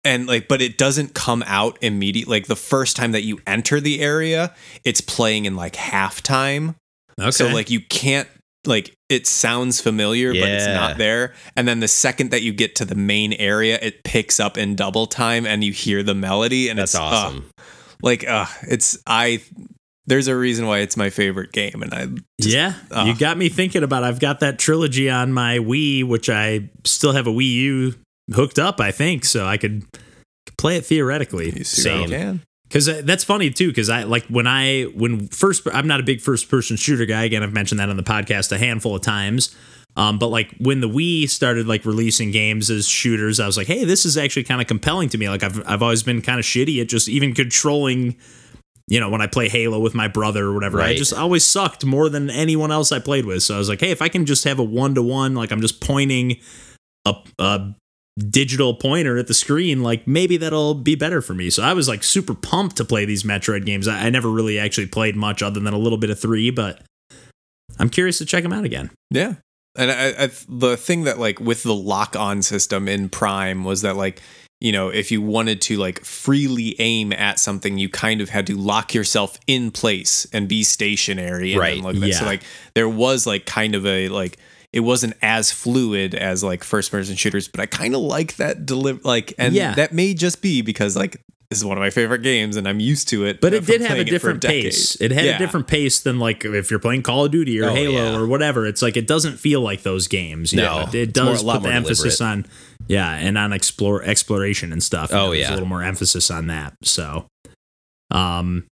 and like but it doesn't come out immediately like the first time that you enter the area it's playing in like halftime Okay. so like you can't like it sounds familiar but it's not there and then the second that you get to the main area it picks up in double time and you hear the melody and That's it's uh, awesome. like uh it's i there's a reason why it's my favorite game and i just- yeah, uh. you got me thinking about. I've got that trilogy on my Wii, which I still have a Wii U hooked up. I think so. I could play it theoretically. you see So what you can. because that's funny too. Because I like when I when first I'm not a big first person shooter guy. Again, I've mentioned that on the podcast a handful of times. Um, but like when the Wii started like releasing games as shooters, I was like, hey, this is actually kind of compelling to me. Like I've I've always been kind of shitty at just even controlling. You know, when I play Halo with my brother or whatever, I just always sucked more than anyone else I played with. So I was like, hey, if I can just have a one to one, like I'm just pointing a, a digital pointer at the screen, like maybe that'll be better for me. So I was like super pumped to play these Metroid games. I, I never really actually played much other than a little bit of three, but I'm curious to check them out again. Yeah. And I, I, the thing that like with the lock on system in Prime was that like you know if you wanted to like freely aim at something, you kind of had to lock yourself in place and be stationary. And Right, Then look at. So like there was like kind of a like it wasn't as fluid as like first person shooters, but I kind of like that deliver like and Yeah. that may just be because like this is one of my favorite games and I'm used to it. But uh, it did have a playing it different pace. It had Yeah. a different pace than like if you're playing Call of Duty or Oh, Halo yeah. or whatever. It's like it doesn't feel like those games. you No, know? it does more- put the emphasis on yeah, and on explore exploration and stuff. Oh, know, there's yeah. a little more emphasis on that. So, um,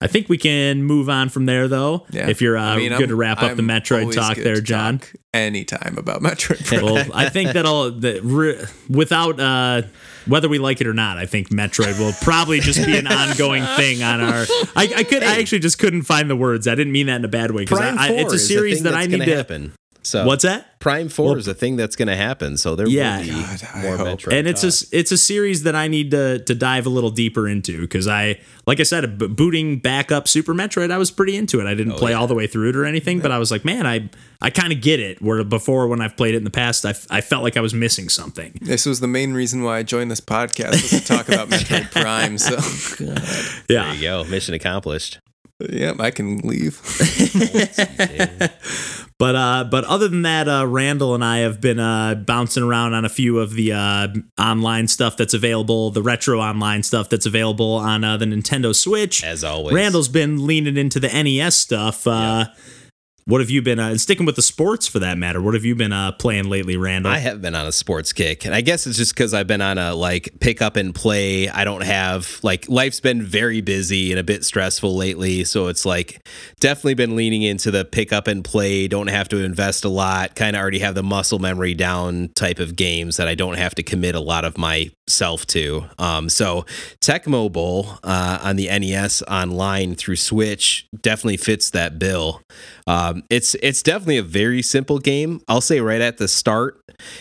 I think we can move on from there though. Yeah. If you're uh, I mean, good I'm- to wrap up the I'm Metroid talk there, John. talk anytime about *laughs* Metroid Prime. well, I think that'll that re, without uh, whether we like it or not. I think Metroid will probably just be an *laughs* ongoing thing on our. I, I could. I actually just couldn't find the words. I didn't mean that in a bad way because Prime I, I, it's a series that I need to. happen. So What's that? Prime Four Well- is a thing that's going to happen. So there Yeah. will be God, more hope. Metroid. and it's talk. a it's a series that I need to to dive a little deeper into because I like I said b- booting back up Super Metroid I was pretty into it I didn't oh, play all the way through it or anything but I was like man I I kind of get it where before when I've played it in the past I, f- I felt like I was missing something This was the main reason why I joined this podcast was to talk about Metroid *laughs* Prime. So, yeah there you go. Mission accomplished. Yep, I can leave. *laughs* But uh, but other than that, uh, Randall and I have been uh, bouncing around on a few of the uh, online stuff that's available, the retro online stuff that's available on uh, the Nintendo Switch. As always. Randall's been leaning into the NES stuff. Uh, What have you been uh, and sticking with the sports for that matter? What have you been uh, playing lately, Randall? I have been on a sports kick, and I guess it's just because I've been on a like pick up and play. I don't have like life's been very busy and a bit stressful lately, so it's like definitely been leaning into the pick up and play. Don't have to invest a lot. Kind of already have the muscle memory down type of games that I don't have to commit a lot of myself to. Um, so Tecmo Bowl uh, on the NES online through Switch definitely fits that bill. Um, it's it's definitely a very simple game. I'll say right at the start,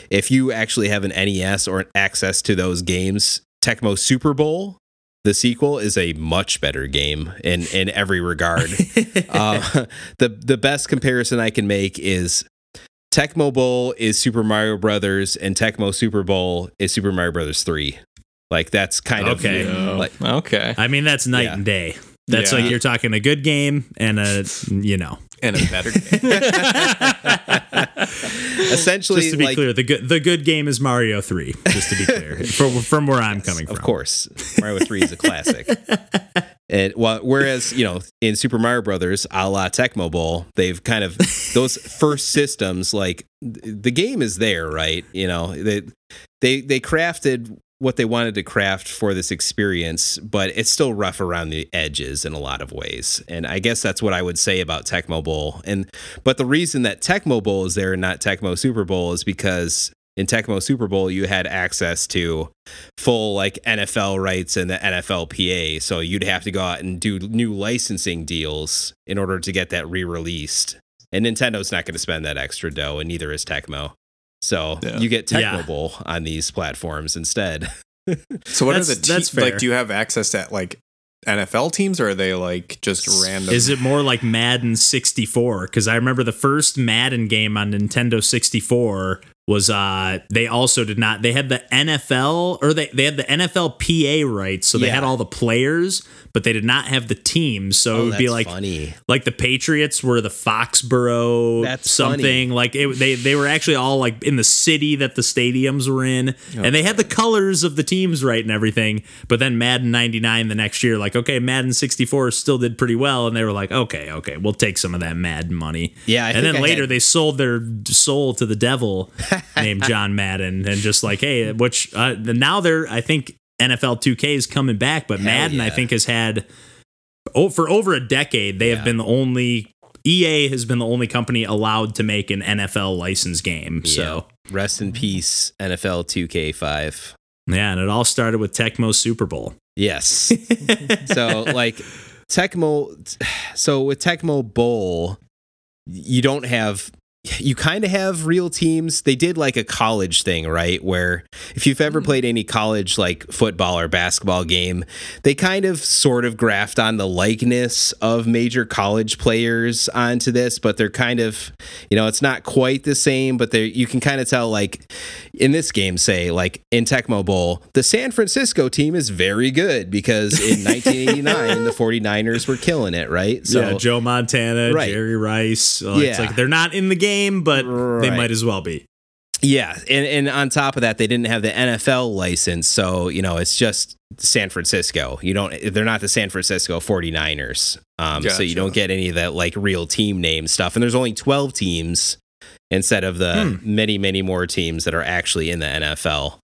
if you actually have an NES or an access to those games, Tecmo Super Bowl, the sequel, is a much better game in in every regard. *laughs* uh, the the best comparison I can make is Tecmo Bowl is Super Mario Brothers, and Tecmo Super Bowl is Super Mario Brothers Three. Like that's kind Okay. of like okay. I mean, that's night Yeah. and day. That's Yeah. like you're talking a good game and a you know. And a better game. *laughs* essentially Just to be like clear, the good the good game is Mario Three. Just to be clear, *laughs* from, from where I'm coming from. Of course, Mario Three is a classic. And well, whereas you know in Super Mario Brothers, a la Tecmo Bowl, they've kind of those first systems. Like th- the game is there, right? You know they they they crafted what they wanted to craft for this experience, but it's still rough around the edges in a lot of ways. And I guess that's what I would say about Tecmo Bowl. And but the reason that Tecmo Bowl is there and not Tecmo Super Bowl is because in Tecmo Super Bowl you had access to full like NFL rights and the NFLPA. So you'd have to go out and do new licensing deals in order to get that re-released. And Nintendo's not going to spend that extra dough, and neither is Tecmo. So Yeah. you get Tecmo Yeah. Bowl on these platforms instead. *laughs* So what That's- are the that's fair. like? Do you have access to like NFL teams, or are they like just random? Is it more like Madden 64? Because I remember the first Madden game on Nintendo 64 was uh they also did not they had the NFL or they they had the NFL PA rights, so they Yeah. had all the players, but they did not have the teams. So it Oh, would be like funny. like the Patriots were the Foxborough That's something like it, they they were actually all like in the city that the stadiums were in and they had the colors of the teams right and everything but then Madden 99 the next year like okay Madden 64 still did pretty well and they were like okay okay we'll take some of that Madden money Yeah, I and think then I later had- they sold their soul to the devil *laughs* *laughs* named John Madden and just like hey which uh, now they're I think NFL 2K is coming back but Hell Madden I think has had oh, for over a decade, they Yeah. have been the only EA has been the only company allowed to make an NFL license game. So Rest in peace, NFL 2K5. yeah, and it all started with Tecmo Super Bowl. Yes. *laughs* so like Tecmo so with Tecmo Bowl you don't have you kind of have real teams. They did like a college thing, right? Where if you've ever mm-hmm. played any college like football or basketball game, they kind of sort of graft on the likeness of major college players onto this, but they're kind of, you know, it's not quite the same, but they you can kind of tell like in this game, say like in Tecmo Bowl, the San Francisco team is very good because in *laughs* 1989 the 49ers were killing it, right? yeah, Joe Montana, Right. Jerry Rice. Well, It's Yeah. like they're not in the game, but they might as well be. Yeah, and and on top of that, they didn't have the NFL license, so you know it's just San Francisco. You don't, they're not the San Francisco 49ers, um, so you don't get any of that like real team name stuff. And there's only 12 teams instead of the many many more teams that are actually in the NFL.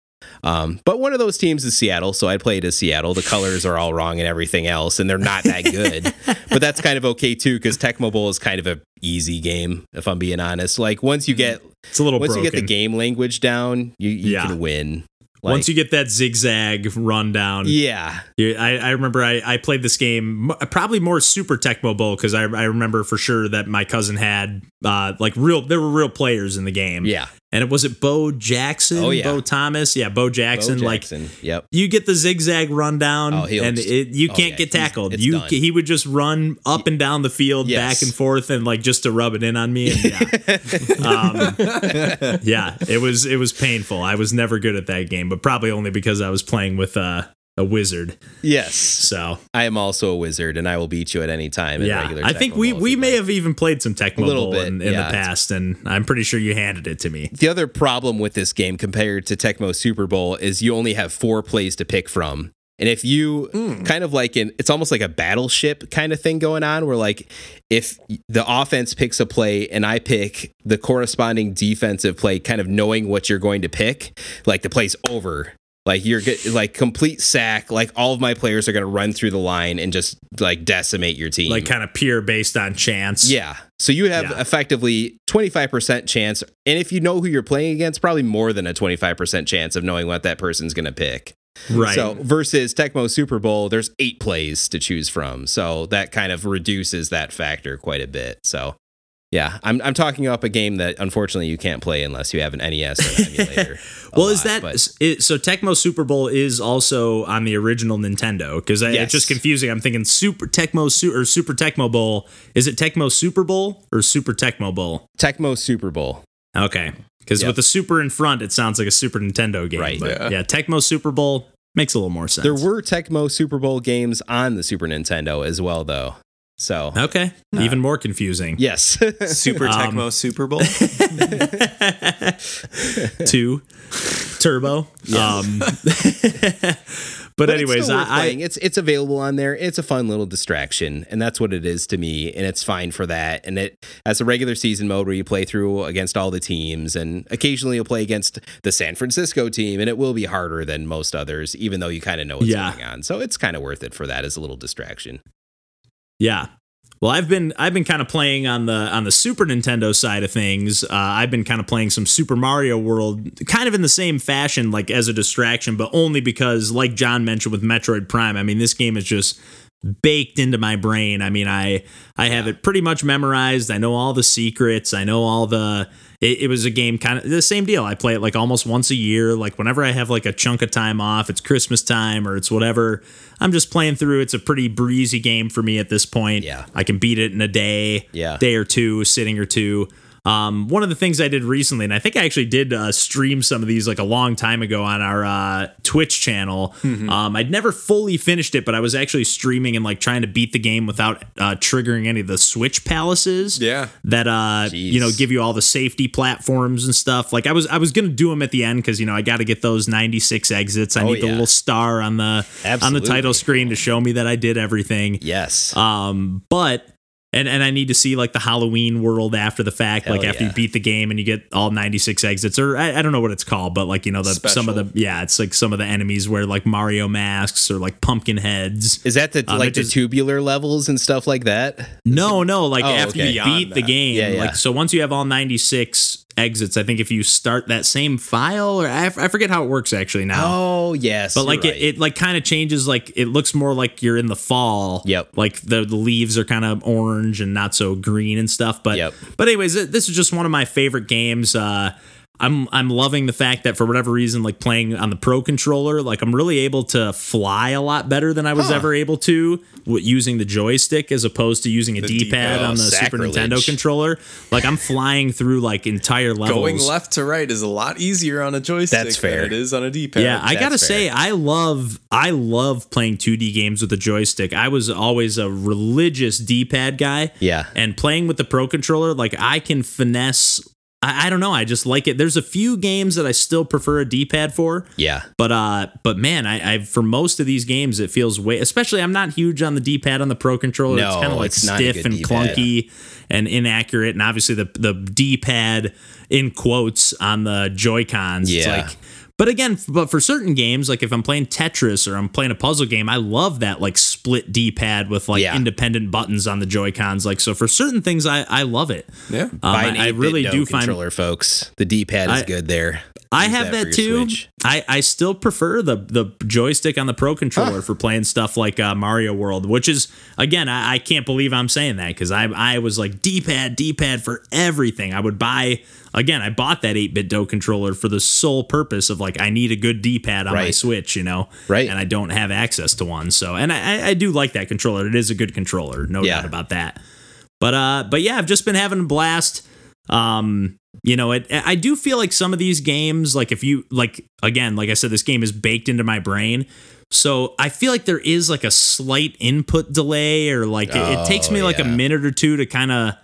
Um, but one of those teams is Seattle, so I played as Seattle. The colors are all wrong and everything else, and they're not that good. *laughs* but that's kind of okay too, because Tecmo Bowl is kind of a easy game, if I'm being honest. Like once you get It's a little once broken. you get the game language down, you, you Yeah. can win. Once you get that zigzag rundown, yeah, You- I, I remember I, I played this game probably more Super Tecmo Bowl because I, I remember for sure that my cousin had uh, like real there were real players in the game. yeah, and it was it Bo Jackson, Oh, yeah. Bo Thomas, yeah, Bo Jackson. Bo Like Jackson. yep, you get the zigzag rundown, Oh, and it, you oh, can't yeah, get tackled. You done. he would just run up and down the field, Yes. back and forth, and like just to rub it in on me. And yeah, *laughs* um, yeah, it was it was painful. I was never good at that game, but probably only because I was playing with uh, a wizard. yes. So I am also a wizard, and I will beat you at any time. in yeah, regular I think Tecmo we we may have even played some Tecmo A little Bowl bit, in, in yeah. the past, and I'm pretty sure you handed it to me. The other problem with this game compared to Tecmo Super Bowl is you only have four plays to pick from. And if you Hmm. kind of like in, it's almost like a battleship kind of thing going on where like if the offense picks a play and I pick the corresponding defensive play, kind of knowing what you're going to pick, like the play's over. Like you're get like complete sack. Like all of my players are going to run through the line and just like decimate your team. Like kind of pure based on chance. Yeah. So you have Yeah. effectively 25% chance. And if you know who you're playing against, probably more than a 25% chance of knowing what that person's going to pick. right. So versus Tecmo Super Bowl, there's eight plays to choose from. So that kind of reduces that factor quite a bit. So yeah, I'm, I'm talking up a game that unfortunately you can't play unless you have an NES or an *laughs* emulator. a well, is that it, so? Tecmo Super Bowl is also on the original Nintendo because Yes. it's just confusing. I'm thinking Super Tecmo Su- or Super Tecmo Bowl. Is it Tecmo Super Bowl or Super Tecmo Bowl? Tecmo Super Bowl? Okay, because Yep. with the Super in front, it sounds like a Super Nintendo game. Right. But Yeah. yeah, Tecmo Super Bowl makes a little more sense. There were Tecmo Super Bowl games on the Super Nintendo as well, though. So okay, even more confusing. yes, *laughs* Super Um, Tecmo Super Bowl. *laughs* Two Turbo. Um, *laughs* but, it's anyways, still worth I, I it's it's available on there. It's a fun little distraction, and that's what it is to me. And it's fine for that. And it has a regular season mode where you play through against all the teams, and occasionally you'll play against the San Francisco team, and it will be harder than most others, even though you kind of know what's Yeah. going on. So it's kind of worth it for that as a little distraction. Yeah. Well, I've been I've been kind of playing on the on the Super Nintendo side of things. Uh, I've been kind of playing some Super Mario World, kind of in the same fashion, like as a distraction, but only because, like John mentioned with Metroid Prime, I mean, this game is just baked into my brain. I mean, I I have it pretty much memorized. I know all the secrets. I know all the. It, it was a game kind of the same deal. I play it like almost once a year. Like whenever I have like a chunk of time off, it's Christmas time or it's whatever. I'm just playing through. It's a pretty breezy game for me at this point. Yeah. I can beat it in a day, Yeah. day or two, sitting or two. Um, one of the things I did recently, and I think I actually did uh, stream some of these like a long time ago on our uh, Twitch channel. Um, I'd never fully finished it, but I was actually streaming and like trying to beat the game without uh, triggering any of the Switch palaces. Yeah. that uh, you know give you all the safety platforms and stuff. Like I was I was gonna do them at the end because you know I got to get those ninety six exits. I Oh, need the little star on the on the title screen to show me that I did everything. Yes. Um, but and and I need to see like the Halloween world after the fact, Hell like after yeah. you beat the game and you get all 96 exits, or I, I don't know what it's called, but like you know the some of the yeah, it's like some of the enemies wear like Mario masks or like pumpkin heads. Is that the um, like the just- tubular levels and stuff like that? No, no, like Oh, after okay. you beat the game, Yeah, yeah. like so once you have all 96 exits, I think if you start that same file or I, f- I forget how it works actually now. Oh yes. but like you're it, it like kind of changes like it looks more like you're in the fall Yep. like the, the leaves are kind of orange and not so green and stuff but Yep. but anyways this is just one of my favorite games uh I'm I'm loving the fact that for whatever reason, like playing on the Pro controller, like I'm really able to fly a lot better than I was Huh. ever able to using the joystick as opposed to using a The D-pad D-pad. on the Oh, Super. Nintendo controller. Like I'm flying through like entire levels. Going left to right is a lot easier on a joystick That's fair. than it is on a D-pad. Yeah, I That's gotta fair. say, I love I love playing 2D games with a joystick. I was always a religious D-pad guy. Yeah. And playing with the Pro controller, like I can finesse. I, I don't know. I just like it. There's a few games that I still prefer a D-pad for. Yeah. But uh, but man, I, I for most of these games it feels way. Especially, I'm not huge on the D-pad on the Pro controller. it's No, kind of like it's stiff and D-pad. clunky and inaccurate. And obviously, the the D-pad in quotes on the Joy Cons. It's Yeah. like. But again, but for certain games, like if I'm playing Tetris or I'm playing a puzzle game, I love that like split D-pad with like Yeah. independent buttons on the Joy Cons. Like so, for certain things, I I love it. Yeah. Um, I, I really do find controller, folks. The D-pad is I- good there. I have for that, too. Switch. I, I still prefer the the joystick on the Pro controller for playing stuff like uh, Mario World, which is again I, I can't believe I'm saying that because I I was like D pad D pad for everything. I would buy again. I bought that 8BitDo controller for the sole purpose of like I need a good D pad on my Switch, you know, Right. And I don't have access to one, so and I I- I do like that controller. It is a good controller, no Yeah. doubt about that. But uh, but yeah, I've just been having a blast. Um, you know, it. I do feel like some of these games, like if you like, again, like I said, this game is baked into my brain. So I feel like there is like a slight input delay, or like it, it takes Oh, me like a minute or two to kind of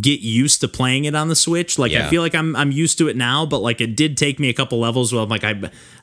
get used to playing it on the Switch. Like I feel like I'm I'm used to it now, but like it did take me a couple levels where I'm like I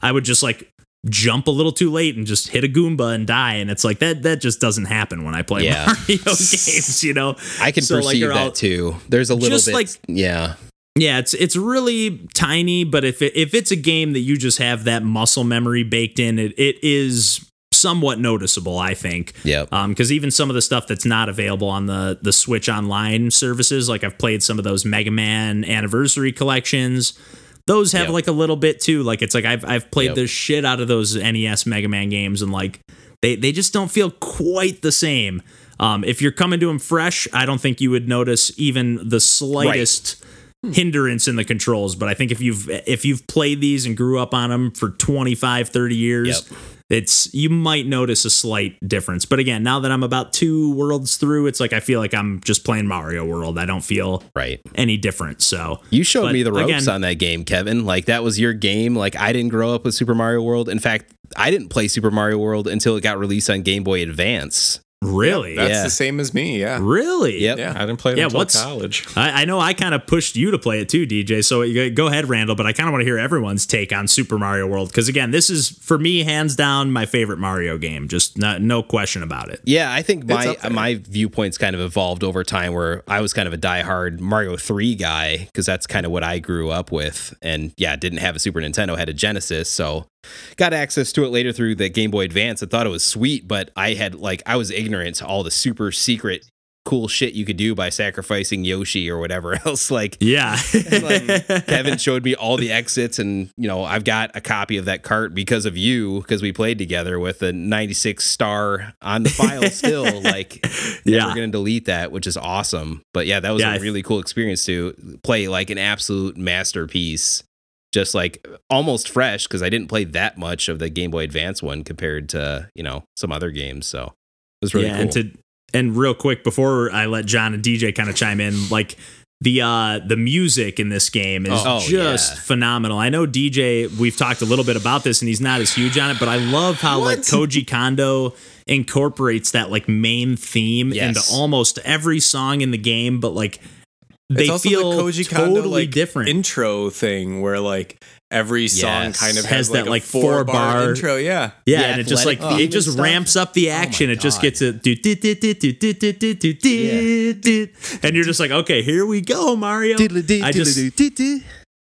I would just like jump a little too late and just hit a Goomba and die, and it's like that that just doesn't happen when I play Yeah. *laughs* Mario games, you know. I can So, perceive you're that too. There's a little bit. like- yeah. Yeah, it's it's really tiny, but if it, if it's a game that you just have that muscle memory baked in, it it is somewhat noticeable. I think. Yep. because even some of the stuff that's not available on the the Switch Online services, like I've played some of those Mega Man Anniversary collections. Those have Yep. like a little bit too. Like it's like I've I've played Yep. the shit out of those NES Mega Man games, and like they they just don't feel quite the same. Um, if you're coming to them fresh, I don't think you would notice even the slightest Hmm. hindrance in the controls. But I think if you've if you've played these and grew up on them for 25, 30 years, Yep. it's you might notice a slight difference. But again, now that I'm about two worlds through, it's like I feel like I'm just playing Mario World. I don't feel Right. any different. So You showed But me the ropes again- on that game, Kevin. Like that was your game. Like I didn't grow up with Super Mario World. In fact, I didn't play Super Mario World until it got released on Game Boy Advance. Really, That's Yeah. the same as me. Yeah. really, Yep. Yeah. I didn't play it Yeah, until what's- college. I, I know I kind of pushed you to play it too, DJ. So go ahead, Randall. But I kind of want to hear everyone's take on Super Mario World because again, this is for me hands down my favorite Mario game. Just not, no question about it. Yeah, I think my my viewpoints kind of evolved over time where I was kind of a diehard Mario 3 guy because that's kind of what I grew up with. And yeah, didn't have a Super Nintendo, had a Genesis, so got access to it later through the Game Boy Advance. I thought it was sweet, but I had like I was ignorant to all the super secret cool shit you could do by sacrificing Yoshi or whatever *laughs* else. Like Yeah, like, *laughs* Kevin showed me all the exits, and you know I've got a copy of that cart because of you, because we played together with a 96 star on the file *laughs* still. Like, yeah, we're gonna delete that, which is awesome. But yeah, that was Yeah, a really cool experience to play like an absolute masterpiece. Just like almost fresh because I didn't play that much of the Game Boy Advance one compared to you know some other games. So it was really yeah, cool. and to and real quick before I let John and DJ kind of chime in, like the uh the music in this game is Oh, just yeah. phenomenal. I know DJ we've talked a little bit about this and he's not as huge on it, but I love how like Koji Kondo incorporates that like main theme Yes. into almost every song in the game, but like they it's feel also the Koji totally Kondo, like, different intro thing where like every song yes. kind of has, has that like, like four, four bar, bar, intro yeah yeah, yeah and it just like it just stuff. ramps up the action oh it just gets it yeah. and you're just like okay here we go mario I just,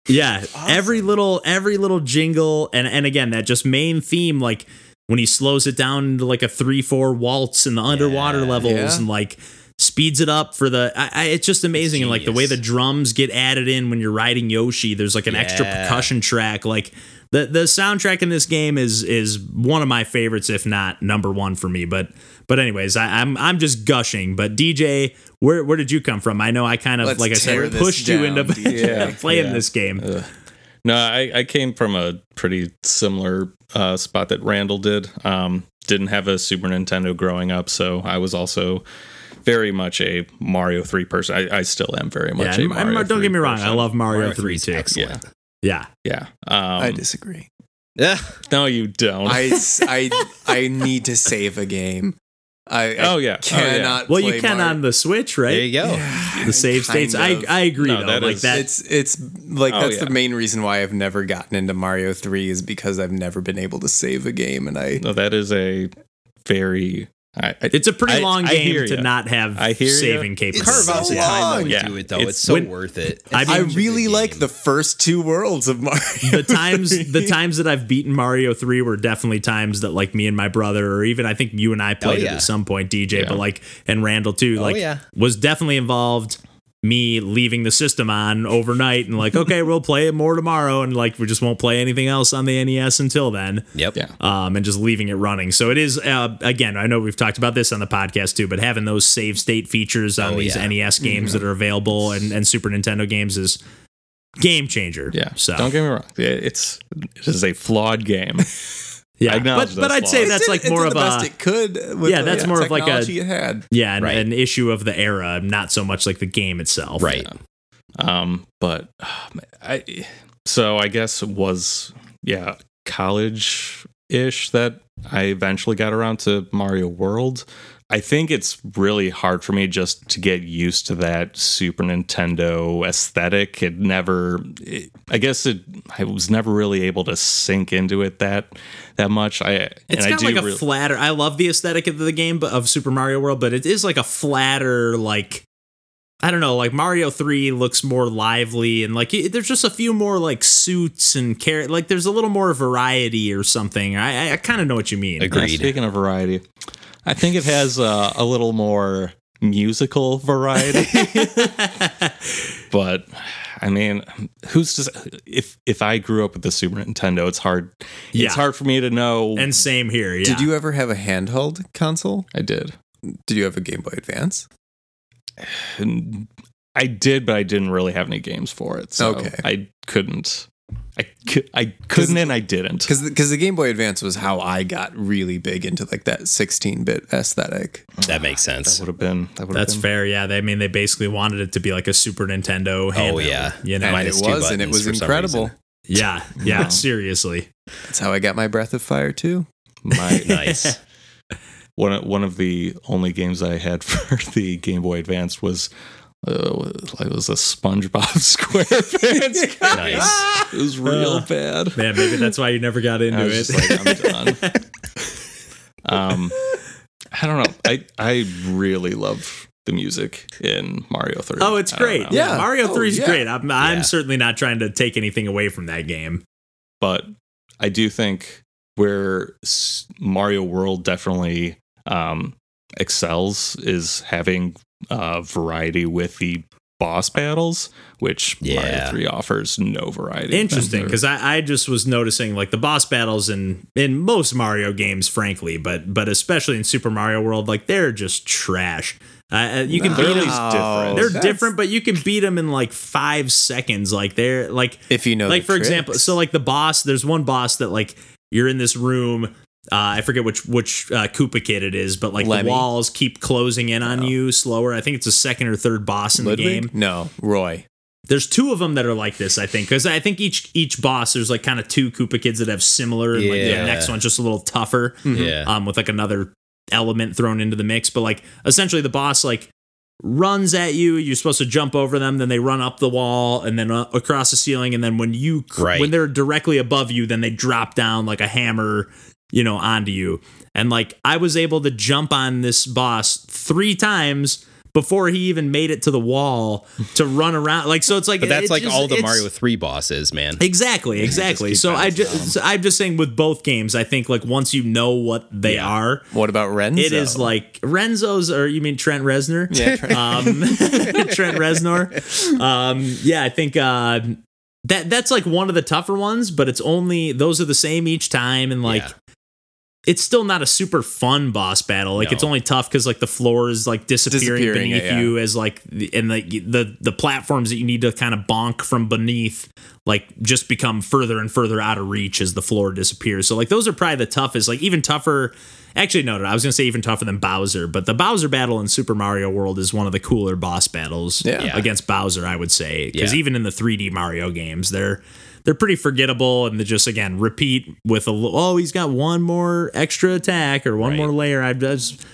yeah every little every little jingle and and again that just main theme like when he slows it down into like a three four waltz in the underwater yeah, levels yeah. and like speeds it up for the. I, I, it's just amazing, and like the way the drums get added in when you're riding Yoshi. There's like an extra percussion track, like. The, the soundtrack in this game is is one of my favorites, if not number one for me. But but anyways, I, I'm I'm just gushing. But DJ, where where did you come from? I know I kind of Let's like I said this pushed you into DJ. *laughs* playing Yeah. this game. No, I, I came from a pretty similar uh, spot that Randall did. Um, didn't have a Super Nintendo growing up, so I was also very much a Mario 3 person. I, I still am very much Yeah, a and- and Mario don't 3 get me wrong, I person. love Mario, Mario 3 3 too. excellent. Yeah. Yeah. Um, I disagree. Yeah. *laughs* no, you don't. I, *laughs* I, I need to save a game. I, I Oh, yeah. Oh, yeah. cannot. Well, you can Mario- on the Switch, right? There you go. The save states. I of. I agree No, though. that like is- that. It's it's like Oh, that's yeah. the main reason why I've never gotten into Mario Three is because I've never been able to save a game, and I no, that is a very. I, I, it's a pretty I- long I game hear to ya. not have I hear ya. saving Carve capabilities. out so the time long. to Yeah. do it though. It's- It's, so when- worth it. I It's mean- I such really good like the first two worlds of Mario. the *laughs* times 3. the times that I've beaten Mario 3 were definitely times that like me and my brother or even I think you and I played oh, it yeah. at some point DJ Yeah. but like and Randall too Oh, like yeah. was definitely involved me leaving the system on overnight and like okay we'll play it more tomorrow and like we just won't play anything else on the NES until then Yep. Yeah. um, and just leaving it running. So it is uh, again. I know we've talked about this on the podcast too, but having those save state features on Oh, these yeah. NES games that are available and, and Super Nintendo games is game changer. yeah. So Don't get me wrong. It's it is a flawed game. *laughs* yeah, I acknowledge but but I'd say that's It like did- it more did of the best a it could. With Yeah, the that's more of like a- technology it had. yeah an, Right. an issue of the era, not so much like the game itself. Right. Um, but I so I guess it was yeah college ish that I eventually got around to Mario World. I think it's really hard for me just to get used to that Super Nintendo aesthetic. It never, it, I guess it, I was never really able to sink into it that that much. I It's and I kind do of like a really- flatter. I love the aesthetic of the game, but of Super Mario World, but it is like a flatter, like I don't know, like Mario Three looks more lively, and like it, there's just a few more like suits and care. Like there's a little more variety or something. I I, I kind of know what you mean. Agreed. Uh, speaking of variety, I think it has uh, a little more musical variety. *laughs* but I mean, who's to if if I grew up with the Super Nintendo, it's hard. Yeah. It's hard for me to know. And same here. Yeah. Did you ever have a handheld console? I did. Did you have a Game Boy Advance? *sighs* I did, but I didn't really have any games for it. So Okay. I couldn't. I could. I couldn't, and I didn't. Because because the Game Boy Advance was how I got really big into like that 16-bit aesthetic. That makes That sense. would have been. That would have That's been. fair. Yeah. They, I mean, they basically wanted it to be like a Super Nintendo. Oh, handheld, Oh, yeah. You know. And it was, and it was incredible. yeah. Yeah. Seriously. That's how I got my Breath of Fire too. My *laughs* Nice. *laughs* one one of the only games I had *laughs* for the Game Boy Advance was uh, it was a SpongeBob *laughs* SquarePants. game. Nice. It was real Uh, bad. Man, maybe that's why you never got into I it. just like, I'm done. *laughs* Um, I don't know. I I really love the music in Mario Three. Oh, it's great. know. Yeah, Yeah. Mario Oh, 3 is yeah. great. I'm, I'm Yeah. certainly not trying to take anything away from that game. but I do think where Mario World definitely um, excels is having uh, variety with the boss battles, which Mario 3 offers no variety. Interesting, because I, I just was noticing like the boss battles in in most Mario games, frankly, but but especially in Super Mario World, like they're just trash. Uh, uh, you can They're beat at them. least different. They're That's- different, but you can beat them in like five seconds. Like they're like If you know, like the for example so like the boss there's one boss that like you're in this room Uh, I forget which which uh, Koopa kid it is, but like Lemmy. the walls keep closing in on you slower. I think it's a second or third boss in the game. No, Roy. There's two of them that are like this, I think, because I think each each boss there's like kind of two Koopa kids that have similar. and, Like the Yeah. next one's just a little tougher, Yeah. um, with like another element thrown into the mix. But like essentially, the boss like runs at you. You're supposed to jump over them. Then they run up the wall and then uh, across the ceiling. And then when you Right. when they're directly above you, then they drop down like a hammer, you know, onto you. And like I was able to jump on this boss three times. Before he even made it to the wall to run around, like so, it's like But that's it like just- all the Mario 3 bosses, man. Exactly, *laughs* exactly. So I bouncing just I'm just saying with both games, I think like once you know what they Yeah. are, What about Renzo? it is like Renzo's or you mean Trent Reznor? Yeah, Trent- *laughs* um, *laughs* Trent Reznor. Um, yeah, I think uh, that that's like one of the tougher ones, but it's only those are the same each time, and like Yeah. It's still not a super fun boss battle. Like No. it's only tough because like the floor is like disappearing, Disappearing, beneath yeah. you as like the, and the, the the platforms that you need to kind of bonk from beneath like just become further and further out of reach as the floor disappears. So like those are probably the toughest. Like even tougher. Actually, no, no, I was gonna say even tougher than Bowser, but the Bowser battle in Super Mario World is one of the cooler boss battles Yeah. Yeah. against Bowser. I would say because Yeah. even in the 3D Mario games, they're they're pretty forgettable and they just again repeat with a li- oh he's got one more extra attack or one Right. more layer. I'm just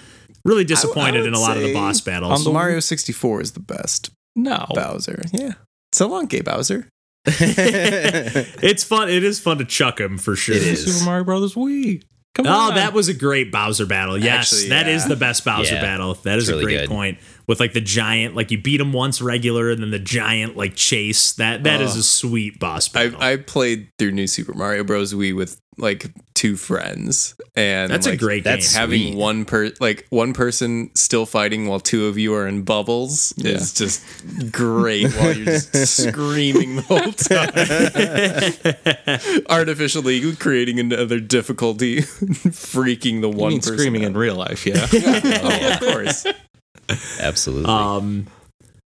really disappointed would in a lot of the boss battles. on the- Mario 64 is the best No. Bowser. Yeah. So long, Gay Bowser. *laughs* it's fun. It is fun to chuck him for sure. It is. Super Mario Brothers Wii. Come Oh, on. that was a great Bowser battle. Yes, Actually, that is the best Bowser Yeah. battle. That is It's a really great good. point. With like the giant, like you beat him once regular, and then the giant like chase. That that is Oh. a sweet boss I, battle. I played through New Super Mario Bros. Wii with like two friends, and That's a like, great that's game. having Sweet. one per like one person still fighting while two of you are in bubbles is just great while you're just *laughs* screaming the whole *laughs* time artificially creating another difficulty *laughs* freaking the You one mean person screaming out. in real life, yeah. oh, of course Absolutely. Um,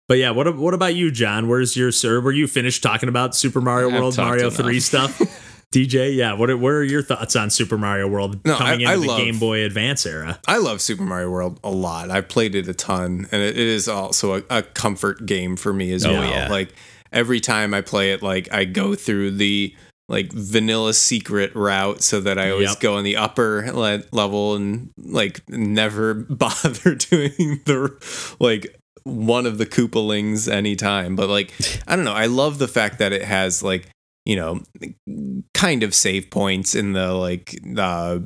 but yeah, what what about you, John? Where's your sir? Were you finished talking about Super Mario I've World, Mario enough. Three stuff? *laughs* DJ, yeah. What are, what are your thoughts on Super Mario World No, coming I- into I the love- Game Boy Advance era? I love Super Mario World a lot. I played it a ton, and it, it is also a, a comfort game for me as Oh, well. yeah. Like every time I play it, like I go through the like vanilla secret route, so that I always Yep. go on the upper le- level and like never *laughs* bother doing the like one of the Koopalings anytime. But like I don't know, I love the fact that it has like you know kind of save points in the like uh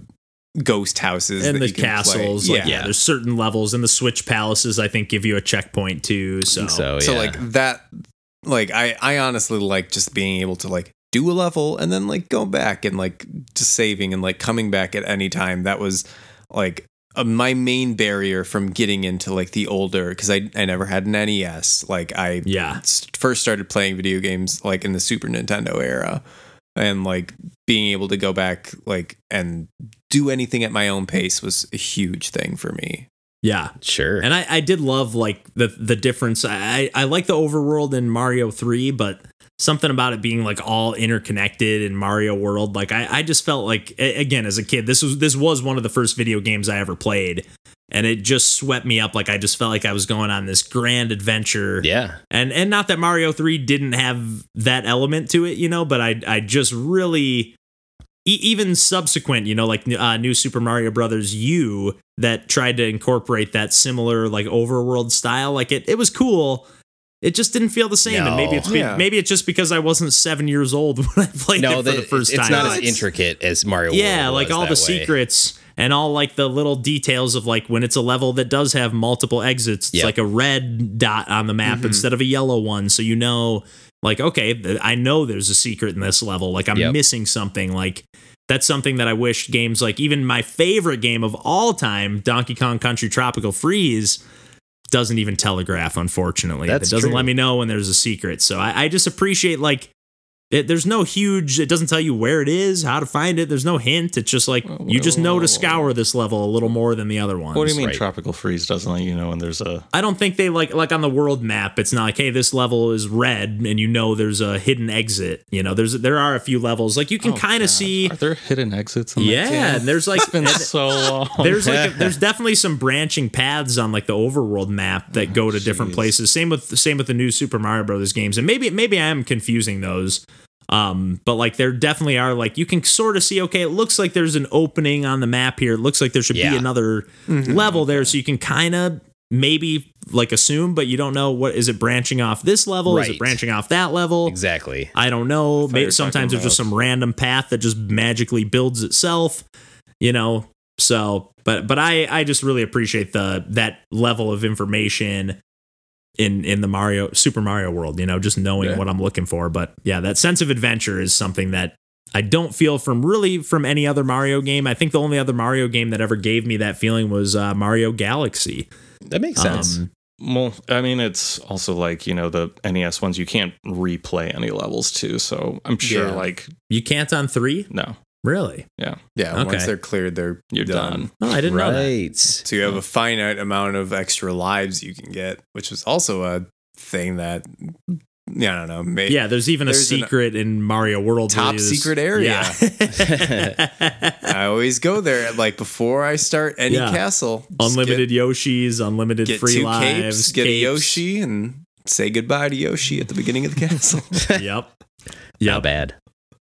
ghost houses And the you can play. castles, like yeah. there's certain levels, and the Switch palaces I think give you a checkpoint too. So, so, yeah. so like that like I I honestly like just being able to like do a level and then like go back and like just saving and like coming back at any time. That was like uh, my main barrier from getting into like the older because I I never had an NES. Like I yeah, s- first started playing video games like in the Super Nintendo era and like being able to go back like and do anything at my own pace was a huge thing for me. yeah. sure. And I, I did love like the the difference. I I like the overworld in Mario Three, but something about it being like all interconnected in Mario World. Like I, I just felt like again as a kid, this was this was one of the first video games I ever played, and it just swept me up. Like I just felt like I was going on this grand adventure. yeah. And and not that Mario 3 didn't have that element to it, you know, but I I just really even subsequent, you know, like uh, new Super Mario Brothers U that tried to incorporate that similar like overworld style, like it it was cool. It just didn't feel the same, and maybe it's be- Yeah. maybe it's just because I wasn't seven years old *laughs* when I played No, it for the, the first it's time. It's not as intricate as Mario yeah, World like all the way. secrets and all like the little details of like when it's a level that does have multiple exits, it's Yep. like a red dot on the map Mhm. instead of a yellow one. So you know, like, okay, th- I know there's a secret in this level. Like I'm Yep. missing something. Like that's something that I wish games like even my favorite game of all time, Donkey Kong Country Tropical Freeze, doesn't even telegraph, unfortunately. That's it doesn't true. let me know when there's a secret. So I, I just appreciate like it, there's no huge. It doesn't tell you where it is, how to find it. There's no hint. It's just like you just know to scour oh. this level a little more than the other ones. What do you mean right. tropical freeze doesn't let you know when there's a I don't think they like like on the world map. It's not like hey, this level is red, and you know there's a hidden exit. You know, there's there are a few levels like you can Oh, kind of God. see. Are there hidden exits? In Yeah, game? and there's like It's been so long. there's like a, *laughs* there's definitely some branching paths on like the overworld map that oh, go to different places. Same with same with the new Super Mario Brothers games, and maybe maybe I am confusing those. Um, but like there definitely are like you can sort of see. Okay, it looks like there's an opening on the map here. It looks like there should Yeah. be another level there, so you can kind of maybe like assume, but you don't know what is it branching off this level? Is it branching off that level? Exactly. I don't know. you Maybe sometimes talking there's just some random path that just magically builds itself, you know. So, but but I I just really appreciate the that level of information in in the Mario Super Mario world, you know, just knowing Yeah. what I'm looking for. But yeah, that sense of adventure is something that I don't feel from really from any other Mario game. I think the only other Mario game that ever gave me that feeling was uh, Mario Galaxy. That makes sense. Um, Well, I mean, it's also like you know the NES ones. You can't replay any levels too, so I'm sure Yeah. like you can't on three, no, really? Yeah, Okay. once they're cleared, they're you're done. Oh, I didn't know that. right. So you have a finite amount of extra lives you can get, which is also a thing that yeah, I don't know. Maybe, Yeah, there's even a There's an- secret in Mario World. where Top you secret area. Yeah. *laughs* *laughs* I always go there like before I start any Yeah. castle. Just unlimited Yoshis, unlimited Get, get free two lives, capes, get a. Yoshi, and say goodbye to Yoshi at the beginning of the castle. *laughs* Yep. Not Yep. bad.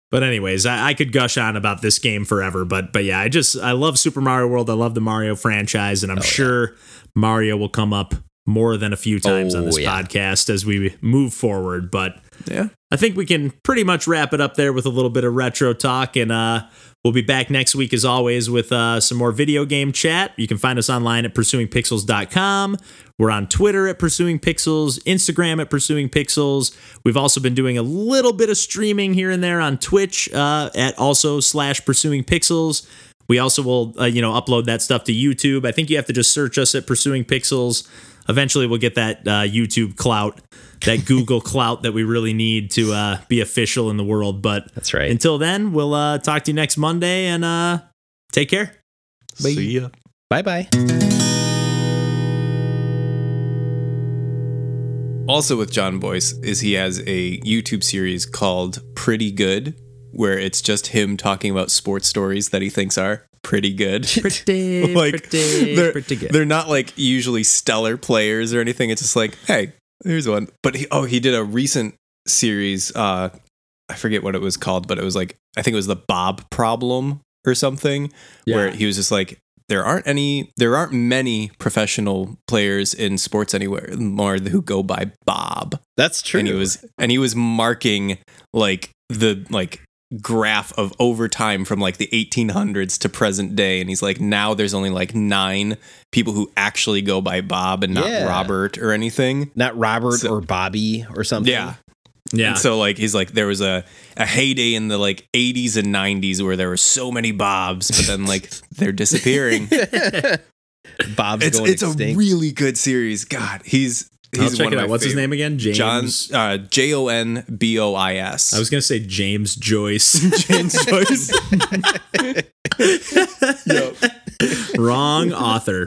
But anyways, I, I could gush on about this game forever. But but yeah, I just I love Super Mario World. I love the Mario franchise, and I'm Oh, yeah. sure Mario will come up more than a few times on Oh, this yeah. podcast as we move forward. But yeah. I think we can pretty much wrap it up there with a little bit of retro talk. And uh, we'll be back next week, as always, with uh, some more video game chat. You can find us online at pursuingpixels.com. We're on Twitter at Pursuing Pixels, Instagram at Pursuing Pixels. We've also been doing a little bit of streaming here and there on Twitch uh, at also slash Pursuing Pixels. We also will, uh, you know, upload that stuff to YouTube. I think you have to just search us at Pursuing Pixels. Eventually, we'll get that uh, YouTube clout, that *laughs* Google clout that we really need to uh, be official in the world. But That's right. until then, we'll uh, talk to you next Monday and uh, take care. See ya. Bye bye. Also with Jon Bois is he has a YouTube series called Pretty Good, where it's just him talking about sports stories that he thinks are pretty good. *laughs* Pretty, *laughs* like pretty, they're, pretty good. they're not like usually stellar players or anything. It's just like, hey, here's one. But he oh he did a recent series. Uh, I forget what it was called, but it was like I think it was the Bob Problem or something, where he was just like. There aren't any. There aren't many professional players in sports anywhere more who go by Bob That's true. and he was and he was marking like the like graph of overtime from like the 1800s to present day and he's like now there's only like nine people who actually go by bob and not Yeah. robert or anything not Robert So- or Bobby or something. yeah yeah. And so like he's like there was a, a heyday in the like 80s and 90s where there were so many bobs but then like *laughs* they're disappearing Bob's it's going it's a really good series god he's he's I'll check one it out. What's his name again? James. john uh, j-o-n-b-o-i-s I was gonna say James Joyce. *laughs* James Joyce. *laughs* *laughs* Wrong author.